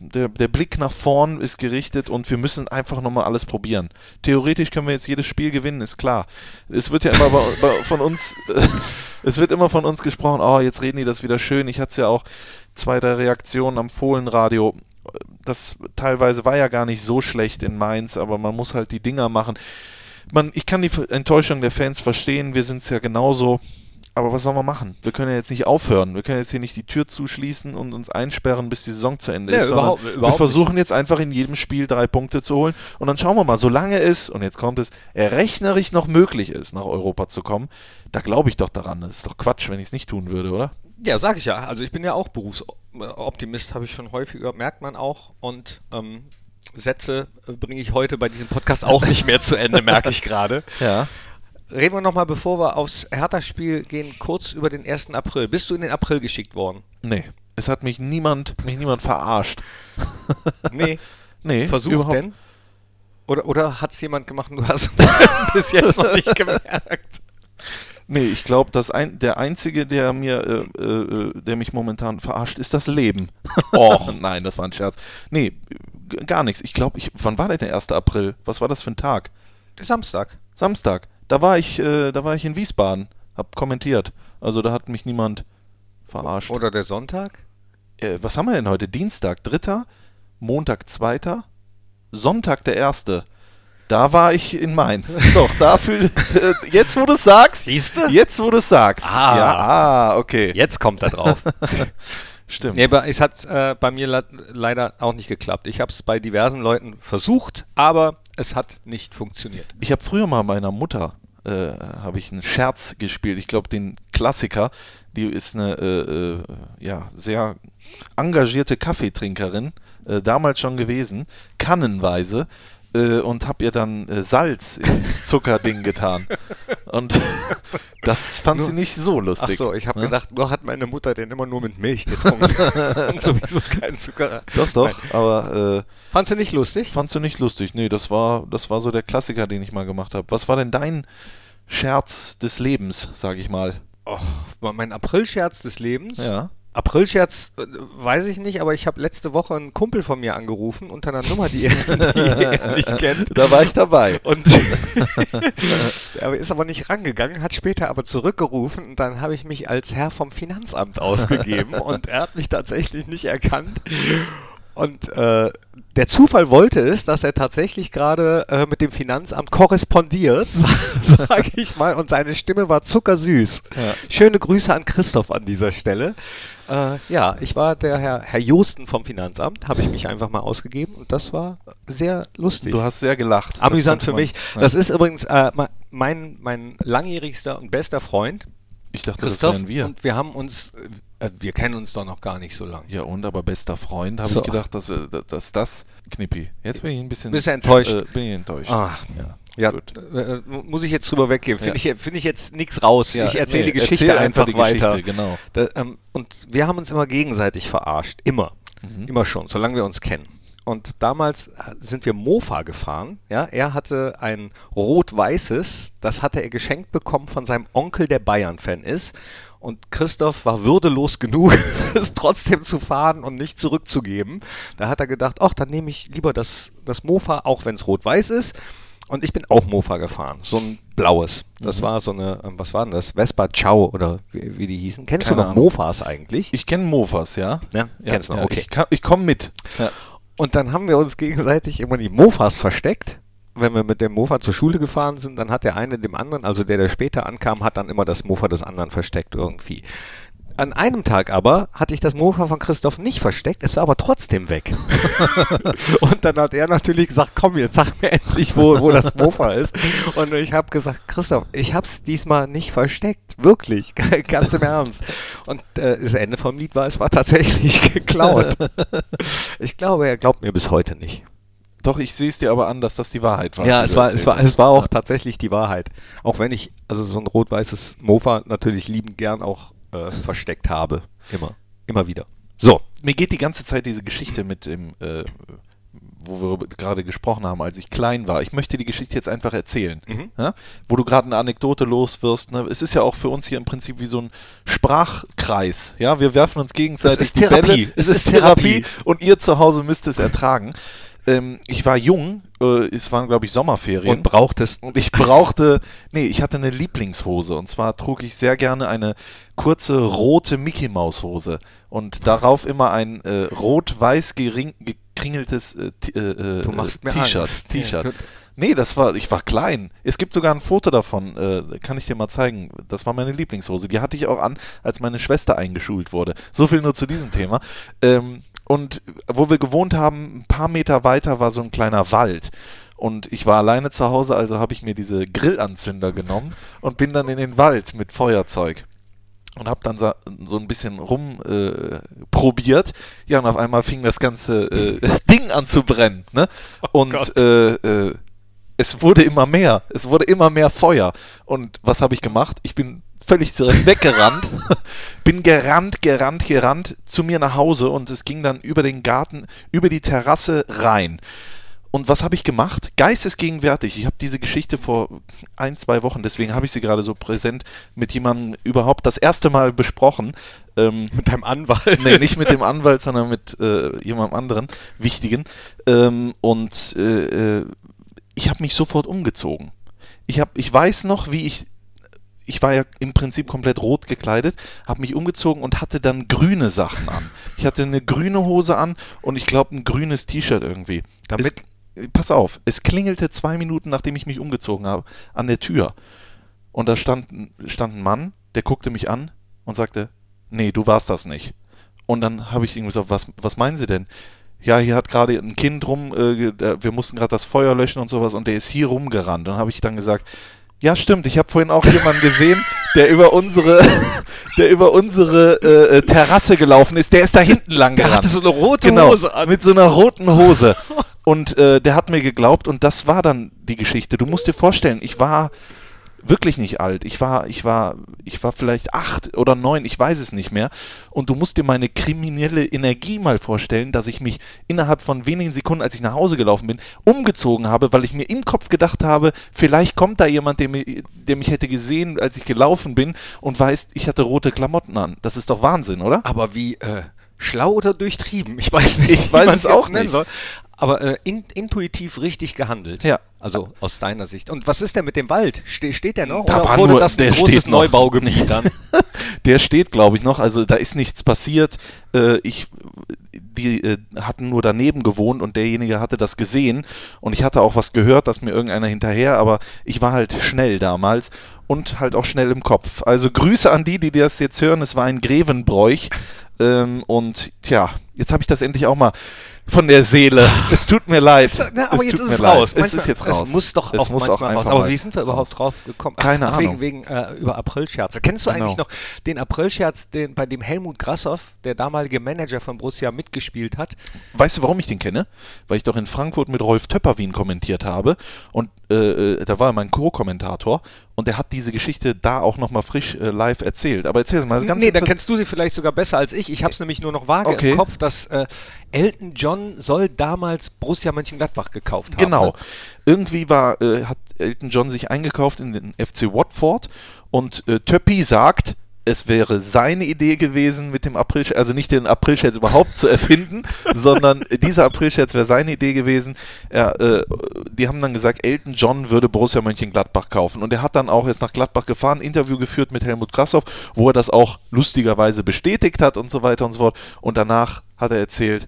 der, der Blick nach vorn ist gerichtet und wir müssen einfach nochmal alles probieren. Theoretisch können wir jetzt jedes Spiel gewinnen, ist klar. Es wird ja immer bei, bei, von uns, es wird immer von uns gesprochen, oh, jetzt reden die das wieder schön. Ich hatte ja auch zwei, drei Reaktionen am Fohlenradio. Das teilweise war ja gar nicht so schlecht in Mainz, aber man muss halt die Dinger machen. Man, ich kann die Enttäuschung der Fans verstehen, wir sind es ja genauso. Aber was sollen wir machen? Wir können ja jetzt nicht aufhören. Wir können jetzt hier nicht die Tür zuschließen und uns einsperren, bis die Saison zu Ende
Nee,
ist. sondern
überhaupt-
wir
überhaupt
versuchen jetzt einfach in jedem Spiel drei Punkte zu holen. Und dann schauen wir mal, solange es, und jetzt kommt es, rechnerisch noch möglich ist, nach Europa zu kommen, da glaube ich doch daran. Das ist doch Quatsch, wenn ich es nicht tun würde, oder?
Ja, sag ich ja. Also ich bin ja auch Berufsoptimist, habe ich schon häufiger, merkt man auch. Und ähm, Sätze äh, bringe ich heute bei diesem Podcast auch nicht mehr zu Ende, merke ich gerade.
Ja.
Reden wir nochmal, bevor wir aufs Hertha-Spiel gehen, kurz über den 1. April. Bist du in den April geschickt worden?
Nee. Es hat mich niemand, mich niemand verarscht.
Nee.
Nee,
Versucht
überhaupt-
denn? Oder, oder hat es jemand gemacht und du hast bis jetzt noch nicht gemerkt?
Nee, ich glaube, dass ein, der einzige, der mir, äh, äh, der mich momentan verarscht, ist das Leben. Och. Nein, das war ein Scherz. Nee, gar nichts. Ich glaube, ich, wann war denn der 1. April? Was war das für ein Tag?
Samstag.
Samstag. Da war ich, äh, da war ich in Wiesbaden, hab kommentiert. Also da hat mich niemand verarscht.
Oder der Sonntag?
Äh, was haben wir denn heute? Dienstag, dritter, Montag, zweiter, Sonntag, der erste. Da war ich in Mainz. Doch, dafür, äh, jetzt wo du es sagst,
Siehste?
jetzt wo du es sagst.
Ah.
Ja, ah, okay.
Jetzt kommt er drauf.
Stimmt.
Nee, aber es hat äh, bei mir le leider auch nicht geklappt. Ich habe es bei diversen Leuten versucht, aber es hat nicht funktioniert.
Ich habe früher mal meiner Mutter äh, habe ich einen Scherz gespielt. Ich glaube den Klassiker. Die ist eine äh, äh, ja sehr engagierte Kaffeetrinkerin, äh, damals schon gewesen, kannenweise. Äh, und habe ihr dann äh, Salz ins Zuckerding getan. Und das fand sie nicht so
Ach
lustig.
so, ich habe
ne?
gedacht, nur hat meine Mutter den immer nur mit Milch getrunken und sowieso keinen Zucker.
Doch, doch,
Nein.
aber äh,
Fandst du nicht lustig?
fandst du nicht lustig. Nee, das war, das war so der Klassiker, den ich mal gemacht habe. Was war denn dein Scherz des Lebens, sag ich mal?
Och, mein Aprilscherz des Lebens.
Ja.
Aprilscherz äh, weiß ich nicht, aber ich habe letzte Woche einen Kumpel von mir angerufen unter einer Nummer, die er, die er nicht kennt.
Da war ich dabei.
Und er ist aber nicht rangegangen, hat später aber zurückgerufen und dann habe ich mich als Herr vom Finanzamt ausgegeben und er hat mich tatsächlich nicht erkannt. Und äh, der Zufall wollte es, dass er tatsächlich gerade äh, mit dem Finanzamt korrespondiert, sage ich mal, und seine Stimme war zuckersüß.
Ja.
Schöne Grüße an Christoph an dieser Stelle. Äh, ja, ich war der Herr, Herr Josten vom Finanzamt, habe ich mich einfach mal ausgegeben und das war sehr lustig.
Du hast sehr gelacht.
Amüsant für
man-
mich.
Ja.
Das ist übrigens äh, mein, mein langjährigster und bester Freund,
ich dachte,
Christoph.
das wären wir.
Und wir haben uns, äh, wir kennen uns doch noch gar nicht so lange.
ja, und aber bester Freund, habe
So.
ich gedacht, dass, äh, dass das Knippi. Jetzt bin ich ein bisschen,
du enttäuscht?
Äh, bin ich enttäuscht.
Ah,
ja.
Ja,
gut.
äh, muss ich jetzt drüber weggehen. Finde
Ja.
ich, find ich jetzt nichts raus.
Ja,
ich erzähle
nee,
die Geschichte
erzähl
einfach,
die
weiter.
Geschichte, genau.
Da, ähm, und wir haben uns immer gegenseitig verarscht. Immer.
Mhm.
Immer schon, solange wir uns kennen. Und damals äh, sind wir Mofa gefahren. Ja, er hatte ein rot-weißes, das hatte er geschenkt bekommen von seinem Onkel, der Bayern-Fan ist. Und Christoph war würdelos genug, es trotzdem zu fahren und nicht zurückzugeben. Da hat er gedacht, ach, dann nehme ich lieber das, das Mofa, auch wenn es rot-weiß ist. Und ich bin auch Mofa gefahren, so ein blaues. Das
Mhm.
war so eine, ähm, was war denn das? Vespa Ciao oder wie, wie die hießen. Kennst
Keine
du noch
Ahnung.
Mofas eigentlich?
Ich kenne Mofas, ja.
Ja, kennst du noch, okay.
Ich, kann- ich komme mit. Ja.
Und dann haben wir uns gegenseitig immer die Mofas versteckt. Wenn wir mit dem Mofa zur Schule gefahren sind, dann hat der eine dem anderen, also der, der später ankam, hat dann immer das Mofa des anderen versteckt irgendwie. An einem Tag aber hatte ich das Mofa von Christoph nicht versteckt, es war aber trotzdem weg. und dann hat er natürlich gesagt, komm jetzt sag mir endlich, wo, wo das Mofa ist. Und ich habe gesagt, Christoph, ich hab's diesmal nicht versteckt, wirklich, ganz im Ernst. Und äh, das Ende vom Lied war, es war tatsächlich geklaut. ich glaube, er glaubt mir bis heute nicht.
Doch, ich sehe es dir aber an, dass das die Wahrheit war.
Ja, es war, es war, es war auch tatsächlich die Wahrheit. Auch wenn ich also so ein rot-weißes Mofa natürlich liebend gern auch äh, versteckt habe. Immer. Immer wieder. So.
Mir geht die ganze Zeit diese Geschichte mit dem, äh, wo wir gerade gesprochen haben, als ich klein war. Ich möchte die Geschichte jetzt einfach erzählen.
Mhm.
Ja? Wo du gerade eine Anekdote loswirst. Ne? Es ist ja auch für uns hier im Prinzip wie so ein Sprachkreis. Ja, wir werfen uns gegenseitig
Es ist
die
Therapie.
Bälle. Es
Es
ist
ist
Therapie
Therapie.
und ihr zu Hause müsst es ertragen. Ähm, ich war jung, äh, es waren glaube ich Sommerferien.
Und brauchtest.
Und ich brauchte, nee, ich hatte eine Lieblingshose. Und zwar trug ich sehr gerne eine kurze rote Mickey Maus Hose. Und darauf immer ein äh, rot-weiß gekringeltes äh, äh, äh,
Du machst mir
T-Shirt. T-Shirt.
Ja,
Nee, das war, ich war klein. Es gibt sogar ein Foto davon, äh, kann ich dir mal zeigen. Das war meine Lieblingshose. Die hatte ich auch an, als meine Schwester eingeschult wurde. So viel nur zu diesem Thema. Ähm, und wo wir gewohnt haben, ein paar Meter weiter war so ein kleiner Wald. Und ich war alleine zu Hause, also habe ich mir diese Grillanzünder genommen und bin dann in den Wald mit Feuerzeug und habe dann so, ein bisschen rumprobiert. Äh, ja, und auf einmal fing das ganze äh, Ding an zu brennen. Ne? und
Gott.
äh, äh, es wurde immer mehr. Es wurde immer mehr Feuer. Und was habe ich gemacht? Ich bin völlig zurecht weggerannt. bin gerannt, gerannt, gerannt zu mir nach Hause und es ging dann über den Garten, über die Terrasse rein. Und was habe ich gemacht? Geistesgegenwärtig. Ich habe diese Geschichte vor ein, zwei Wochen, deswegen habe ich sie gerade so präsent mit jemandem überhaupt das erste Mal besprochen. Ähm,
Mit deinem Anwalt.
nee, nicht mit dem Anwalt, sondern mit äh, jemandem anderen, wichtigen. Ähm, und äh, äh, ich habe mich sofort umgezogen. Ich, hab, ich weiß noch, wie ich. Ich war ja im Prinzip komplett rot gekleidet, habe mich umgezogen und hatte dann grüne Sachen an. Ich hatte eine grüne Hose an und ich glaube ein grünes T-Shirt irgendwie.
Damit-
es, pass auf, es klingelte zwei Minuten, nachdem ich mich umgezogen habe, an der Tür. Und da stand, stand ein Mann, der guckte mich an und sagte, nee, du warst das nicht. Und dann habe ich ihm gesagt, was, was meinen Sie denn? Ja, hier hat gerade ein Kind rum, äh, äh, wir mussten gerade das Feuer löschen und sowas und der ist hier rumgerannt. Dann habe ich dann gesagt, ja stimmt, ich habe vorhin auch jemanden gesehen, der über unsere, der über unsere äh, äh, Terrasse gelaufen ist. Der ist da hinten lang
Der
gerannt.
hatte so eine rote
genau,
Hose an.
mit so einer roten Hose. Und äh, der hat mir geglaubt und das war dann die Geschichte. Du musst dir vorstellen, ich war wirklich nicht alt. Ich war, ich war, ich war vielleicht acht oder neun, ich weiß es nicht mehr. Und du musst dir meine kriminelle Energie mal vorstellen, dass ich mich innerhalb von wenigen Sekunden, als ich nach Hause gelaufen bin, umgezogen habe, weil ich mir im Kopf gedacht habe, vielleicht kommt da jemand, der, mir, der mich hätte gesehen, als ich gelaufen bin und weiß, ich hatte rote Klamotten an. Das ist doch Wahnsinn, oder?
Aber wie äh, schlau oder durchtrieben? Ich weiß nicht.
Ich weiß es auch nicht.
Soll. Aber äh, in, intuitiv richtig gehandelt.
Ja.
Also aus deiner Sicht. Und was ist denn mit dem Wald? Ste steht der noch?
Da
oder wurde
nur-
das ein
der
großes. Neubaugebiet dann?
Der steht, glaube ich, noch. Also da ist nichts passiert. Äh, ich, die äh, hatten nur daneben gewohnt und derjenige hatte das gesehen. Und ich hatte auch was gehört, dass mir irgendeiner hinterher, aber ich war halt schnell damals und halt auch schnell im Kopf. Also Grüße an die, die das jetzt hören. Es war ein Grevenbräuch. Ähm, und tja, jetzt habe ich das endlich auch mal von der Seele. Es tut mir leid.
Na, aber
es
jetzt
tut
ist
mir
es raus.
Es
Manchmal-
ist jetzt raus.
Es muss doch
es
auch
muss
manchmal
auch
raus. Aber wie sind wir überhaupt drauf gekommen?
Keine
ach,
Ahnung.
Wegen, wegen äh, über Aprilscherze. Kennst du eigentlich
Genau.
noch den Aprilscherz, den, bei dem Helmut Grassoff, der damalige Manager von Borussia, mitgespielt hat?
Weißt du, warum ich den kenne? Weil ich doch in Frankfurt mit Rolf Töpperwien kommentiert habe und äh, äh, da war er mein Co-Kommentator und der hat diese Geschichte da auch nochmal frisch äh, live erzählt. Aber erzähl mal, das ganze
nee, dann kennst du sie vielleicht sogar besser als ich. Ich habe es nämlich nur noch vage
Okay.
im Kopf, dass äh, Elton John soll damals Borussia Mönchengladbach gekauft haben.
Genau.
Ne?
Irgendwie war, äh, hat Elton John sich eingekauft in den FC Watford und äh, Töppi sagt, es wäre seine Idee gewesen, mit dem Aprilscherz, also nicht den Aprilscherz überhaupt zu erfinden, sondern dieser Aprilscherz wäre seine Idee gewesen. Er, äh, die haben dann gesagt, Elton John würde Borussia Mönchengladbach kaufen. Und er hat dann auch jetzt nach Gladbach gefahren, Interview geführt mit Helmut Krassoff, wo er das auch lustigerweise bestätigt hat und so weiter und so fort. Und danach hat er erzählt,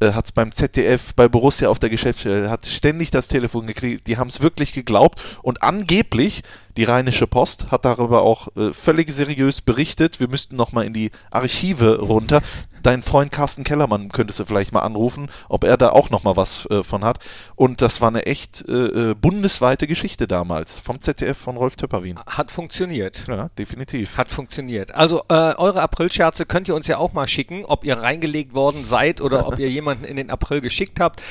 hat es beim ZDF, bei Borussia auf der Geschäftsstelle, hat ständig das Telefon geklickt. Die haben es wirklich geglaubt und angeblich, die Rheinische Post hat darüber auch äh, völlig seriös berichtet. Wir müssten nochmal in die Archive runter. Dein Freund Carsten Kellermann könntest du vielleicht mal anrufen, ob er da auch nochmal was äh, von hat. Und das war eine echt äh, äh, bundesweite Geschichte damals vom ZDF von Rolf Töpperwien.
Hat funktioniert.
Ja, definitiv.
Hat funktioniert. Also äh, eure Aprilscherze könnt ihr uns ja auch mal schicken, ob ihr reingelegt worden seid oder ob ihr jemanden in den April geschickt habt.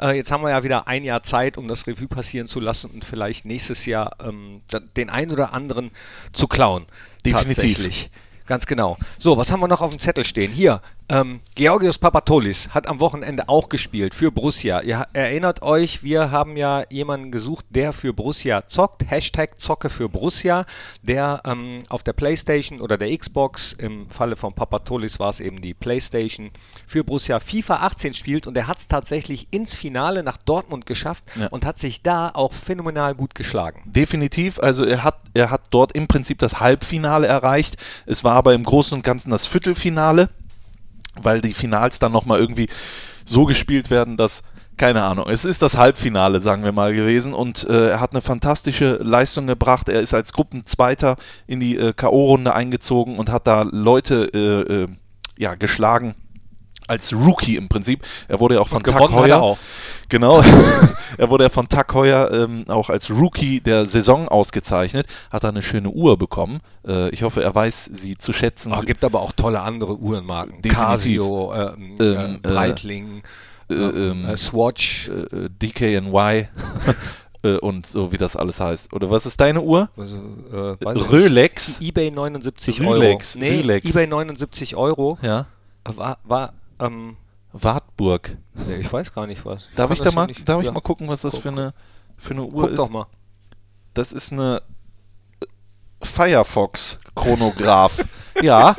Äh, jetzt haben wir ja wieder ein Jahr Zeit, um das Revue passieren zu lassen und vielleicht nächstes Jahr ähm, da- den einen oder anderen zu klauen.
Definitiv.
Ganz genau. So, was haben wir noch auf dem Zettel stehen? Hier, Ähm, Georgios Papatolis hat am Wochenende auch gespielt für Borussia. Ihr erinnert euch, wir haben ja jemanden gesucht, der für Borussia zockt. Hashtag Zocke für Borussia, der ähm, auf der Playstation oder der Xbox, im Falle von Papatolis war es eben die Playstation, für Borussia FIFA 18 spielt und er hat es tatsächlich ins Finale nach Dortmund geschafft
Ja.
und hat sich da auch phänomenal gut geschlagen.
Definitiv, also er hat, er hat dort im Prinzip das Halbfinale erreicht. Es war aber im Großen und Ganzen das Viertelfinale, weil die Finals dann nochmal irgendwie so gespielt werden, dass, keine Ahnung, es ist das Halbfinale, sagen wir mal, gewesen und äh, er hat eine fantastische Leistung gebracht. Er ist als Gruppenzweiter in die äh, K.O.-Runde eingezogen und hat da Leute äh, äh, ja, geschlagen. Als Rookie im Prinzip. Er wurde ja auch von Tag Heuer.
er auch.
Genau. er wurde ja von Tag Heuer ähm, auch als Rookie der Saison ausgezeichnet. Hat da eine schöne Uhr bekommen. Äh, ich hoffe, er weiß sie zu schätzen.
Oh, gibt aber auch tolle andere Uhrenmarken.
Definitiv.
Casio, ähm,
Ähm,
äh,
äh,
Breitling,
äh,
ähm,
ähm,
äh, Swatch.
äh, DKNY und so wie das alles heißt. Oder was ist deine Uhr?
Also.
Rolex.
eBay 79
Rolex,
Euro. Nee,
Rolex.
eBay 79 Euro
Ja.
war, war ähm,
Wartburg.
nee, ich weiß gar nicht was.
Darf
kann
ich da mal,
nicht-
darf ich
ja.
mal gucken, was das
Guck.
für eine, für eine Uhr
Guck
ist?
doch mal.
Das ist eine Firefox-Chronograph. ja.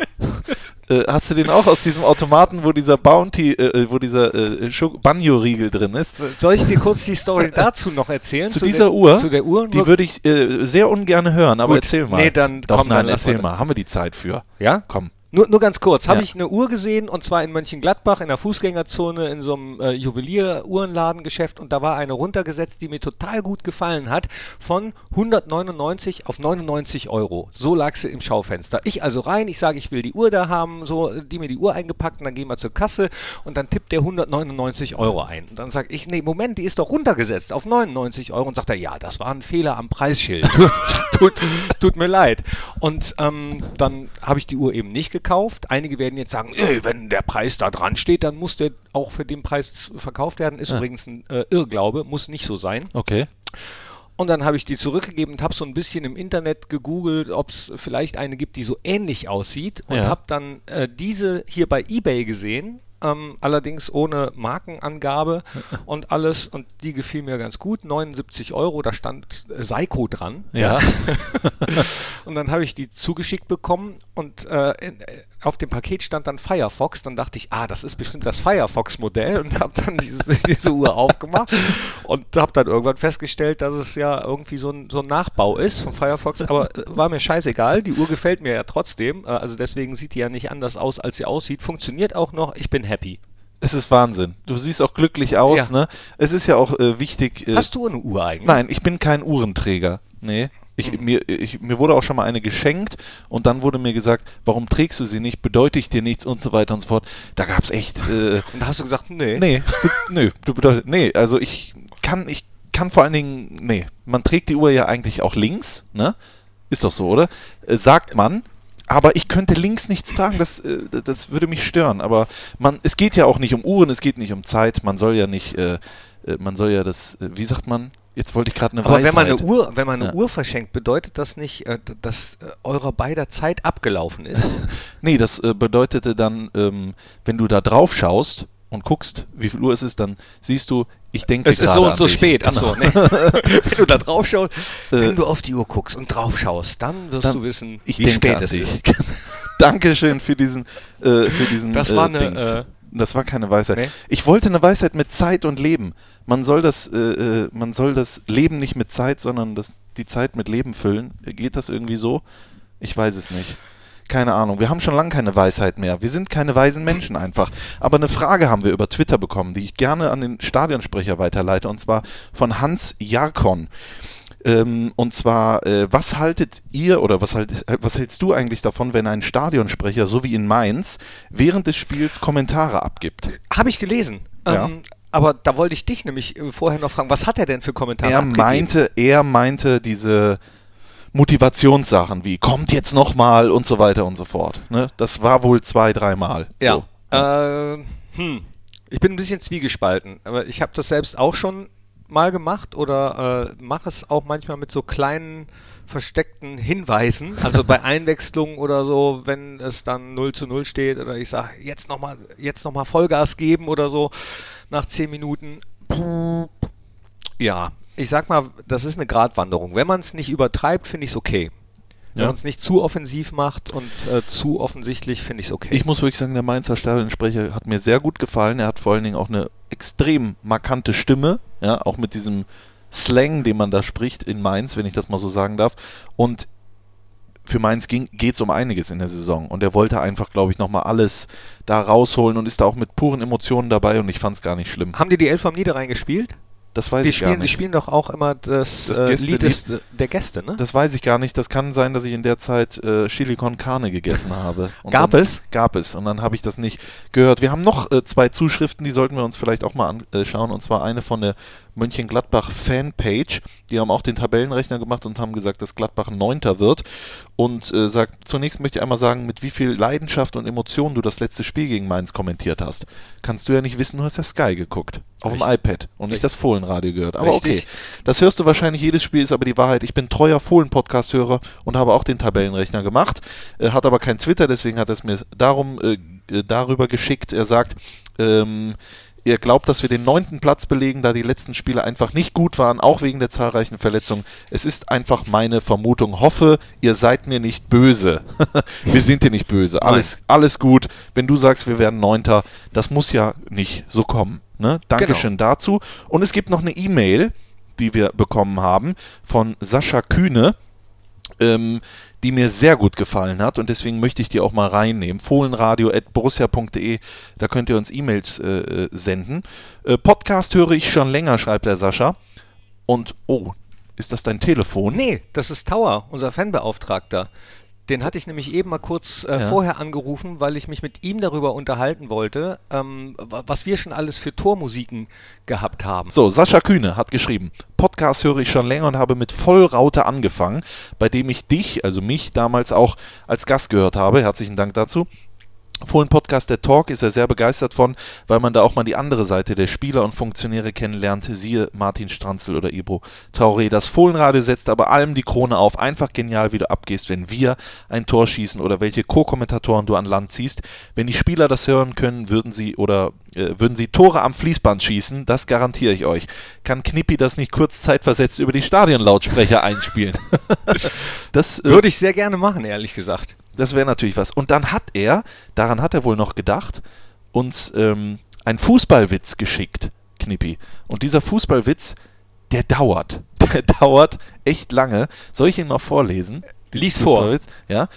Äh, hast du den auch aus diesem Automaten, wo dieser Bounty, äh, wo dieser äh, Banjo-Riegel drin ist?
Soll ich dir kurz die Story dazu noch erzählen?
Zu
der-
dieser Uhr?
Zu der Uhr?
Die würde ich äh, sehr ungern hören, aber
Gut.
erzähl mal.
Nee, dann
Doch,
komm,
nein,
dann
erzähl
mal.
Haben wir die Zeit für?
ja?
Komm.
Nur, nur ganz kurz, habe
Ja.
ich eine Uhr gesehen und zwar in Mönchengladbach in der Fußgängerzone in so einem äh, Juwelier-Uhrenladengeschäft und da war eine runtergesetzt, die mir total gut gefallen hat, von 199 auf 99 Euro. So lag sie im Schaufenster. Ich also rein, ich sage, ich will die Uhr da haben, so, die mir die Uhr eingepackt und dann gehen wir zur Kasse und dann tippt der 199 Euro ein. Und dann sage ich, nee, Moment, die ist doch runtergesetzt auf 99 Euro und sagt er, ja, das war ein Fehler am Preisschild. tut, tut mir leid. Und ähm, dann habe ich die Uhr eben nicht gekauft. Einige werden jetzt sagen, "Äh, wenn der Preis da dran steht, dann muss der auch für den Preis verkauft werden. Ist übrigens ein äh, Irrglaube, muss nicht so sein.
Okay.
Und dann habe ich die zurückgegeben und habe so ein bisschen im Internet gegoogelt, ob es vielleicht eine gibt, die so ähnlich aussieht. Und
Ja.
habe dann äh, diese hier bei eBay gesehen, ähm, allerdings ohne Markenangabe und alles. Und die gefiel mir ganz gut. 79 Euro, da stand äh, Seiko dran.
Ja.
und dann habe ich die zugeschickt bekommen und äh, äh, auf dem Paket stand dann Firefox. Dann dachte ich, ah, das ist bestimmt das Firefox-Modell und habe dann dieses, diese Uhr aufgemacht und habe dann irgendwann festgestellt, dass es ja irgendwie so ein, so ein Nachbau ist von Firefox. Aber äh, war mir scheißegal. Die Uhr gefällt mir ja trotzdem. Äh, also deswegen sieht die ja nicht anders aus, als sie aussieht. Funktioniert auch noch. Ich bin happy.
Es ist Wahnsinn. Du siehst auch glücklich aus,
Ja.
ne? Es ist ja auch äh, wichtig. Äh,
Hast du eine Uhr eigentlich?
Nein, ich bin kein Uhrenträger. Nee. Ich,
Mhm.
mir, ich, mir wurde auch schon mal eine geschenkt und dann wurde mir gesagt, warum trägst du sie nicht, bedeutet dir nichts und so weiter und so fort. Da gab es echt. Äh,
Und da hast du gesagt, nee.
nee, du, nö, du bedeutet. Nee, also ich kann, ich kann vor allen Dingen. Nee, man trägt die Uhr ja eigentlich auch links, ne? Ist doch so, oder? Äh, sagt man. Aber ich könnte links nichts tragen, das, äh, das würde mich stören. Aber man, es geht ja auch nicht um Uhren, es geht nicht um Zeit. Man soll ja nicht, äh, äh, man soll ja das, äh, wie sagt man? Jetzt wollte ich gerade eine
Aber
Weisheit.
wenn man eine Uhr, wenn man eine
Ja.
Uhr verschenkt, bedeutet das nicht, äh, dass äh, eurer beider Zeit abgelaufen ist?
Nee, das äh, bedeutete dann, ähm, wenn du da drauf schaust und guckst, wie viel Uhr es ist, dann siehst du, ich denke
es ist so und so
dich.
spät. Achso,
Genau.
nee. wenn du da drauf schaust, wenn du auf die Uhr guckst und drauf schaust, dann wirst
Dann-
du wissen, wie spät es
dich.
ist.
Dankeschön für diesen, äh, für diesen
Das
äh,
war eine, äh,
das war keine Weisheit.
Nee?
Ich wollte eine Weisheit mit Zeit und Leben. Man soll das, äh, äh, man soll das Leben nicht mit Zeit, sondern das, die Zeit mit Leben füllen. Geht das irgendwie so? Ich weiß es nicht. Keine Ahnung. Wir haben schon lange keine Weisheit mehr. Wir sind keine weisen Menschen einfach. Aber eine Frage haben wir über Twitter bekommen, die ich gerne an den Stadionsprecher weiterleite, und zwar von Hans Jarkon. Ähm, und zwar, äh, was haltet ihr oder was, halt, was hältst du eigentlich davon, wenn ein Stadionsprecher, so wie in Mainz, während des Spiels Kommentare abgibt?
Habe ich gelesen.
Ja.
Ähm, aber da wollte ich dich nämlich äh, vorher noch fragen, was hat er denn für Kommentare
Er
abgegeben?
meinte, er meinte diese Motivationssachen wie kommt jetzt nochmal und so weiter und so fort. Ne? Das war wohl zwei, dreimal.
Ja.
So.
Äh, hm. Ich bin ein bisschen zwiegespalten, aber ich habe das selbst auch schon mal gemacht oder äh, mache es auch manchmal mit so kleinen versteckten Hinweisen, also bei Einwechslungen oder so, wenn es dann 0 zu 0 steht oder ich sage, jetzt nochmal jetzt noch mal Vollgas geben oder so nach 10 Minuten. Ja, ich sag mal, das ist eine Gratwanderung. Wenn man es nicht übertreibt, finde ich es okay. Wenn
Ja.
man es nicht zu offensiv macht und äh, zu offensichtlich, finde ich es okay.
Ich muss wirklich sagen, der Mainzer Stadionsprecher hat mir sehr gut gefallen. Er hat vor allen Dingen auch eine extrem markante Stimme, ja, auch mit diesem Slang, den man da spricht in Mainz, wenn ich das mal so sagen darf. Und für Mainz geht es um einiges in der Saison. Und er wollte einfach, glaube ich, nochmal alles da rausholen und ist da auch mit puren Emotionen dabei und ich fand es gar nicht schlimm.
Haben die die Elf am Niederrhein gespielt?
Das weiß
Die
ich gar
spielen, die
nicht.
spielen doch auch immer das,
Das
äh. Lied des, der Gäste, ne?
Das weiß ich gar nicht. Das kann sein, dass ich in der Zeit äh, Chili con Carne gegessen habe. Und
Gab
dann,
es?
Gab es. Und dann habe ich das nicht gehört. Wir haben noch äh, zwei Zuschriften, die sollten wir uns vielleicht auch mal anschauen. Und zwar eine von der Mönchengladbach Fanpage. Die haben auch den Tabellenrechner gemacht und haben gesagt, dass Gladbach Neunter wird. Und äh, sagt, zunächst möchte ich einmal sagen, mit wie viel Leidenschaft und Emotion du das letzte Spiel gegen Mainz kommentiert hast. Kannst du ja nicht wissen, du hast ja Sky geguckt. Auf dem
Richtig.
iPad und nicht das Fohlenradio gehört. Aber
Richtig.
okay. Das hörst du wahrscheinlich jedes Spiel, ist aber die Wahrheit. Ich bin treuer Fohlen-Podcast-Hörer und habe auch den Tabellenrechner gemacht, äh, hat aber kein Twitter, deswegen hat er es mir darum äh, äh, darüber geschickt. Er sagt, ähm, er glaubt, dass wir den neunten Platz belegen, da die letzten Spiele einfach nicht gut waren, auch wegen der zahlreichen Verletzungen. Es ist einfach meine Vermutung. Hoffe, ihr seid mir nicht böse. wir sind dir nicht böse. Alles, alles gut. Wenn du sagst, wir werden Neunter, das muss ja nicht so kommen. Ne? Dankeschön dazu. Und es gibt noch eine E-Mail, die wir bekommen haben von Sascha Kühne, ähm, die mir sehr gut gefallen hat und deswegen möchte ich die auch mal reinnehmen. Fohlenradio.borussia.de, da könnt ihr uns E-Mails äh, äh, senden. Äh, Podcast höre ich schon länger, schreibt der Sascha. Und, oh, ist das dein Telefon?
Nee, das ist Tower, unser Fanbeauftragter. Den hatte ich nämlich eben mal kurz äh,
Ja.
vorher angerufen, weil ich mich mit ihm darüber unterhalten wollte, ähm, wa- was wir schon alles für Tormusiken gehabt haben.
So, Sascha Kühne hat geschrieben, Podcast höre ich schon länger und habe mit Vollraute angefangen, bei dem ich dich, also mich, damals auch als Gast gehört habe. Herzlichen Dank dazu. Fohlen Podcast der Talk ist er sehr begeistert von, weil man da auch mal die andere Seite der Spieler und Funktionäre kennenlernt. Siehe Martin Stranzl oder Ibro Traoré. Das Fohlenradio setzt aber allem die Krone auf. Einfach genial, wie du abgehst, wenn wir ein Tor schießen oder welche Co-Kommentatoren du an Land ziehst. Wenn die Spieler das hören können, würden sie oder äh, würden sie Tore am Fließband schießen. Das garantiere ich euch. Kann Knippi das nicht kurz zeitversetzt über die Stadionlautsprecher einspielen? das äh,
Würde ich sehr gerne machen, ehrlich gesagt.
Das wäre natürlich was. Und dann hat er, daran hat er wohl noch gedacht, uns ähm, einen Fußballwitz geschickt, Knippi. Und dieser Fußballwitz, der dauert. Der dauert echt lange. Soll ich ihn mal vorlesen?
Lies vor.
Ja.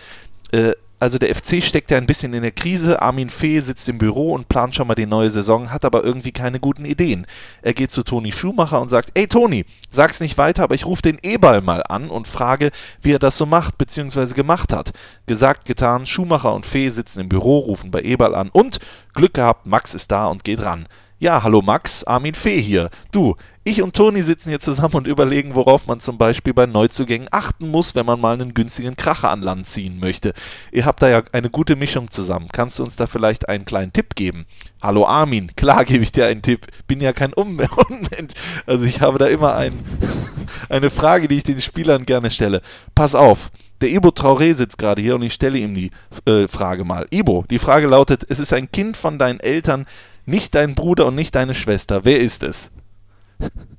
Äh, also der FC steckt ja ein bisschen in der Krise. Armin Fee sitzt im Büro und plant schon mal die neue Saison, hat aber irgendwie keine guten Ideen. Er geht zu Toni Schumacher und sagt, ey Toni, sag's nicht weiter, aber ich rufe den Eberl mal an und frage, wie er das so macht bzw. gemacht hat. Gesagt, getan, Schumacher und Fee sitzen im Büro, rufen bei Eberl an und Glück gehabt, Max ist da und geht ran. Ja, hallo Max, Armin Fee hier. Du, ich und Toni sitzen hier zusammen und überlegen, worauf man zum Beispiel bei Neuzugängen achten muss, wenn man mal einen günstigen Kracher an Land ziehen möchte. Ihr habt da ja eine gute Mischung zusammen. Kannst du uns da vielleicht einen kleinen Tipp geben? Hallo Armin, klar gebe ich dir einen Tipp. Bin ja kein Unmensch. Also ich habe da immer ein, eine Frage, die ich den Spielern gerne stelle. Pass auf. Der Ibo Traoré sitzt gerade hier und ich stelle ihm die äh, Frage mal. Ibo, die Frage lautet, es ist ein Kind von deinen Eltern, nicht dein Bruder und nicht deine Schwester. Wer ist es?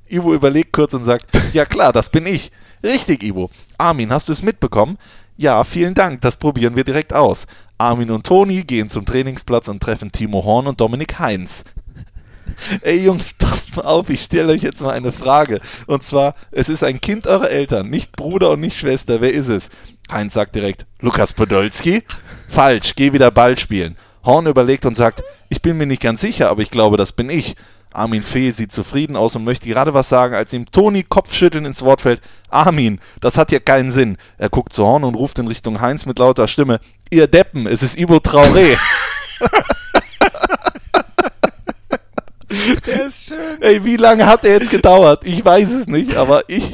Ivo überlegt kurz und sagt, ja klar, das bin ich. Richtig, Ivo. Armin, hast du es mitbekommen? Ja, vielen Dank, das probieren wir direkt aus. Armin und Toni gehen zum Trainingsplatz und treffen Timo Horn und Dominik Heinz. Ey Jungs, passt mal auf, ich stelle euch jetzt mal eine Frage. Und zwar, es ist ein Kind eurer Eltern, nicht Bruder und nicht Schwester. Wer ist es? Heinz sagt direkt, Lukas Podolski? Falsch, geh wieder Ball spielen. Horn überlegt und sagt, ich bin mir nicht ganz sicher, aber ich glaube, das bin ich. Armin Fee sieht zufrieden aus und möchte gerade was sagen, als ihm Toni Kopfschütteln ins Wort fällt. Armin, das hat ja keinen Sinn. Er guckt zu Horn und ruft in Richtung Heinz mit lauter Stimme, ihr Deppen, es ist Ibo Traoré.
Der ist schön.
Ey, wie lange hat er jetzt gedauert? Ich weiß es nicht, aber ich.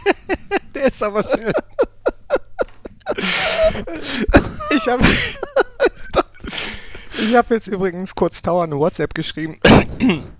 Der ist aber schön. Ich habe ich hab jetzt übrigens kurz Tower eine WhatsApp geschrieben.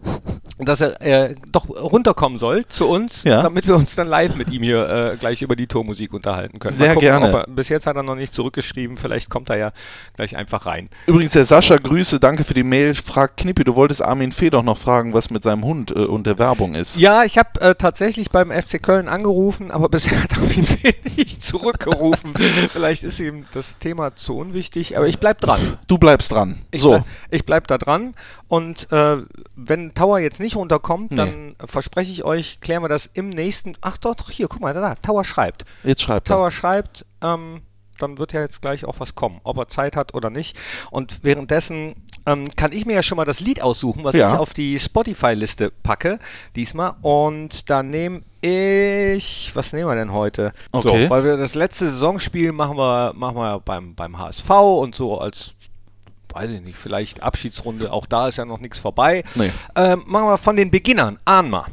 dass er äh, doch runterkommen soll zu uns,
Ja.
damit wir uns dann live mit ihm hier äh, gleich über die Tormusik unterhalten können.
Sehr gerne.
Ob er, bis jetzt hat er noch nicht zurückgeschrieben, vielleicht kommt er ja gleich einfach rein.
Übrigens, der Sascha, Grüße, danke für die Mail. Fragt Knippi, du wolltest Armin Fee doch noch fragen, was mit seinem Hund äh, und der Werbung ist.
Ja, ich habe äh, tatsächlich beim FC Köln angerufen, aber bisher hat er mich nicht zurückgerufen. vielleicht ist ihm das Thema zu unwichtig, aber ich bleib dran.
Du bleibst dran.
Ich,
so,
bleib, ich bleib da dran und äh, wenn Tower jetzt nicht runterkommt,
Nee.
dann verspreche ich euch, klären wir das im nächsten. Ach doch, doch hier, guck mal, da, da Tower schreibt.
jetzt schreibt er.
Tower schreibt, ähm, dann wird ja jetzt gleich auch was kommen, ob er Zeit hat oder nicht. Und währenddessen ähm, kann ich mir ja schon mal das Lied aussuchen, was
Ja.
ich auf die Spotify-Liste packe diesmal. Und da nehme ich, was nehmen wir denn heute?
Okay.
So, weil wir das letzte Saisonspiel machen wir, machen wir beim, beim HSV und so als, weiß ich nicht, vielleicht Abschiedsrunde, auch da ist ja noch nichts vorbei.
Nee.
Ähm, machen wir von den Beginnern, Ahnma.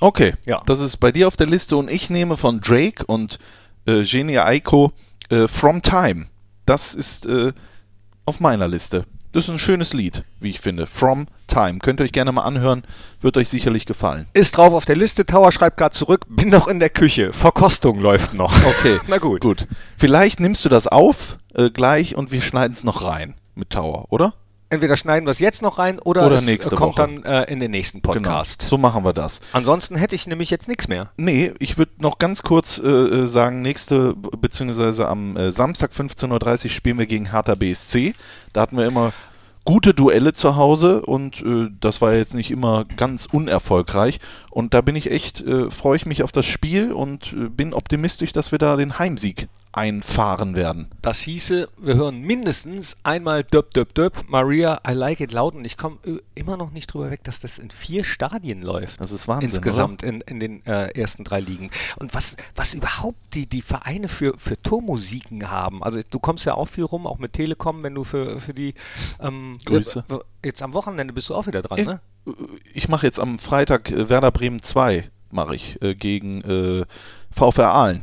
Okay,
Ja.
das ist bei dir auf der Liste und ich nehme von Drake und äh, Genia Aiko äh, From Time. Das ist äh, auf meiner Liste. Das ist ein schönes Lied, wie ich finde. From Time. Könnt ihr euch gerne mal anhören, wird euch sicherlich gefallen.
Ist drauf auf der Liste, Tower schreibt gerade zurück, bin noch in der Küche, Verkostung läuft noch.
Okay,
Na gut.
Gut. Vielleicht nimmst du das auf äh, gleich und wir schneiden es noch rein mit Tower, oder?
Entweder schneiden wir es jetzt noch rein oder,
Oder
es
nächste
äh, kommt
Woche.
dann äh, in den nächsten Podcast.
Genau. So machen wir das.
Ansonsten hätte ich nämlich jetzt nichts mehr.
Nee, ich würde noch ganz kurz äh, äh, sagen, nächste, beziehungsweise am äh, Samstag 15.30 Uhr spielen wir gegen Hertha BSC. Da hatten wir immer gute Duelle zu Hause und äh, das war jetzt nicht immer ganz unerfolgreich. Und da bin ich echt, äh, freue ich mich auf das Spiel und äh, bin optimistisch, dass wir da den Heimsieg einfahren werden.
Das hieße, wir hören mindestens einmal Döp Döp Döp, Maria, I Like It Loud und ich komme äh, immer noch nicht drüber weg, dass das in vier Stadien läuft.
Das ist Wahnsinn,
Insgesamt in, in den äh, ersten drei Ligen. Und was, was überhaupt die, die Vereine für, für Tormusiken haben. Also du kommst ja auch viel rum, auch mit Telekom, wenn du für, für die ähm,
Grüße.
äh, Jetzt am Wochenende bist du auch wieder dran, ne?
Ich mache jetzt am Freitag äh, Werder Bremen 2, mache ich, äh, gegen äh, VfR Aalen.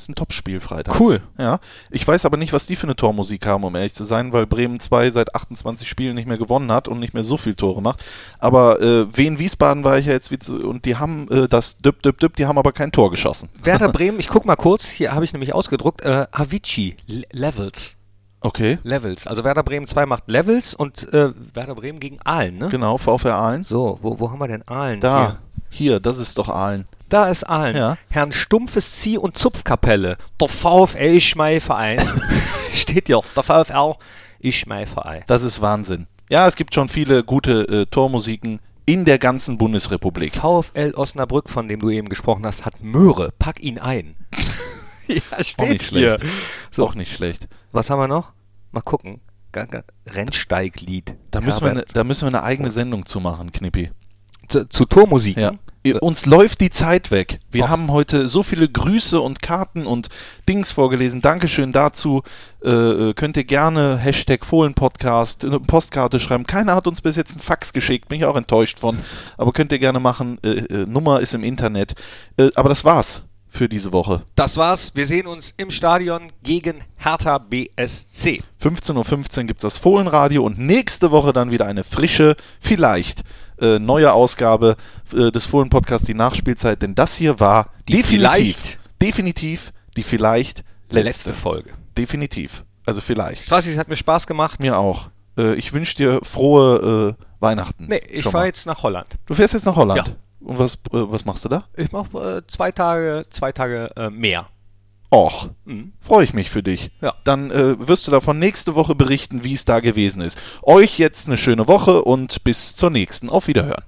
Ist ein Topspiel Freitag.
Cool.
Ja. Ich weiß aber nicht, was die für eine Tormusik haben, um ehrlich zu sein, weil Bremen 2 seit 28 Spielen nicht mehr gewonnen hat und nicht mehr so viel Tore macht. Aber äh, Wien Wiesbaden war ich ja jetzt wie zu, und die haben äh, das Düpp Düpp Düpp, die haben aber kein Tor geschossen.
Werder Bremen, ich guck mal kurz, hier habe ich nämlich ausgedruckt, äh, Avicii, Le- Levels.
Okay.
Levels. Also Werder Bremen 2 macht Levels und äh, Werder Bremen gegen Aalen, ne?
Genau, VfR Aalen.
So, wo, wo haben wir denn Aalen?
Da,
Hier.
hier, das ist doch Aalen.
Da ist Aalen.
Ja.
Herrn Stumpfes Zieh- und Zupfkapelle. Der VfL ist mein Verein. Steht hier. Der VfL ist mein Verein.
Das ist Wahnsinn. Ja, es gibt schon viele gute äh, Tormusiken in der ganzen Bundesrepublik.
VfL Osnabrück, von dem du eben gesprochen hast, hat Möhre. Pack ihn ein. ja,
Auch nicht schlecht.
So.
Auch nicht schlecht.
Was haben wir noch? Mal gucken. Rennsteiglied.
Da müssen, wir ne, da müssen wir eine eigene Sendung zu machen, Knippi.
zu, zu Tormusiken.
Ja. Ihr- Uns läuft die Zeit weg. Wir
Och.
haben heute so viele Grüße und Karten und Dings vorgelesen. Dankeschön dazu. Äh, äh, könnt ihr gerne Hashtag Fohlenpodcast eine Postkarte schreiben. Keiner hat uns bis jetzt einen Fax geschickt, bin ich auch enttäuscht von. Aber könnt ihr gerne machen. Äh, äh, Nummer ist im Internet. Äh, aber das war's für diese Woche.
Das war's. Wir sehen uns im Stadion gegen Hertha BSC.
15.15 Uhr gibt es das Fohlenradio und nächste Woche dann wieder eine frische, vielleicht äh, neue Ausgabe äh, des Fohlen-Podcasts, die Nachspielzeit, denn das hier war
Die
definitiv,
vielleicht-
definitiv die vielleicht letzte.
Letzte Folge.
Definitiv. Also vielleicht.
Strassi, es hat mir Spaß gemacht.
Mir auch. Äh, ich wünsche dir frohe äh, Weihnachten.
Nee, ich fahre jetzt nach Holland.
Du fährst jetzt nach Holland.
Ja.
Und was, äh, was machst du da?
Ich mache äh, zwei Tage, zwei Tage äh, mehr.
Och,
Mhm.
freue ich mich für dich.
Ja.
Dann äh, wirst du davon nächste Woche berichten, wie es da gewesen ist. Euch jetzt eine schöne Woche und bis zur nächsten. Auf Wiederhören.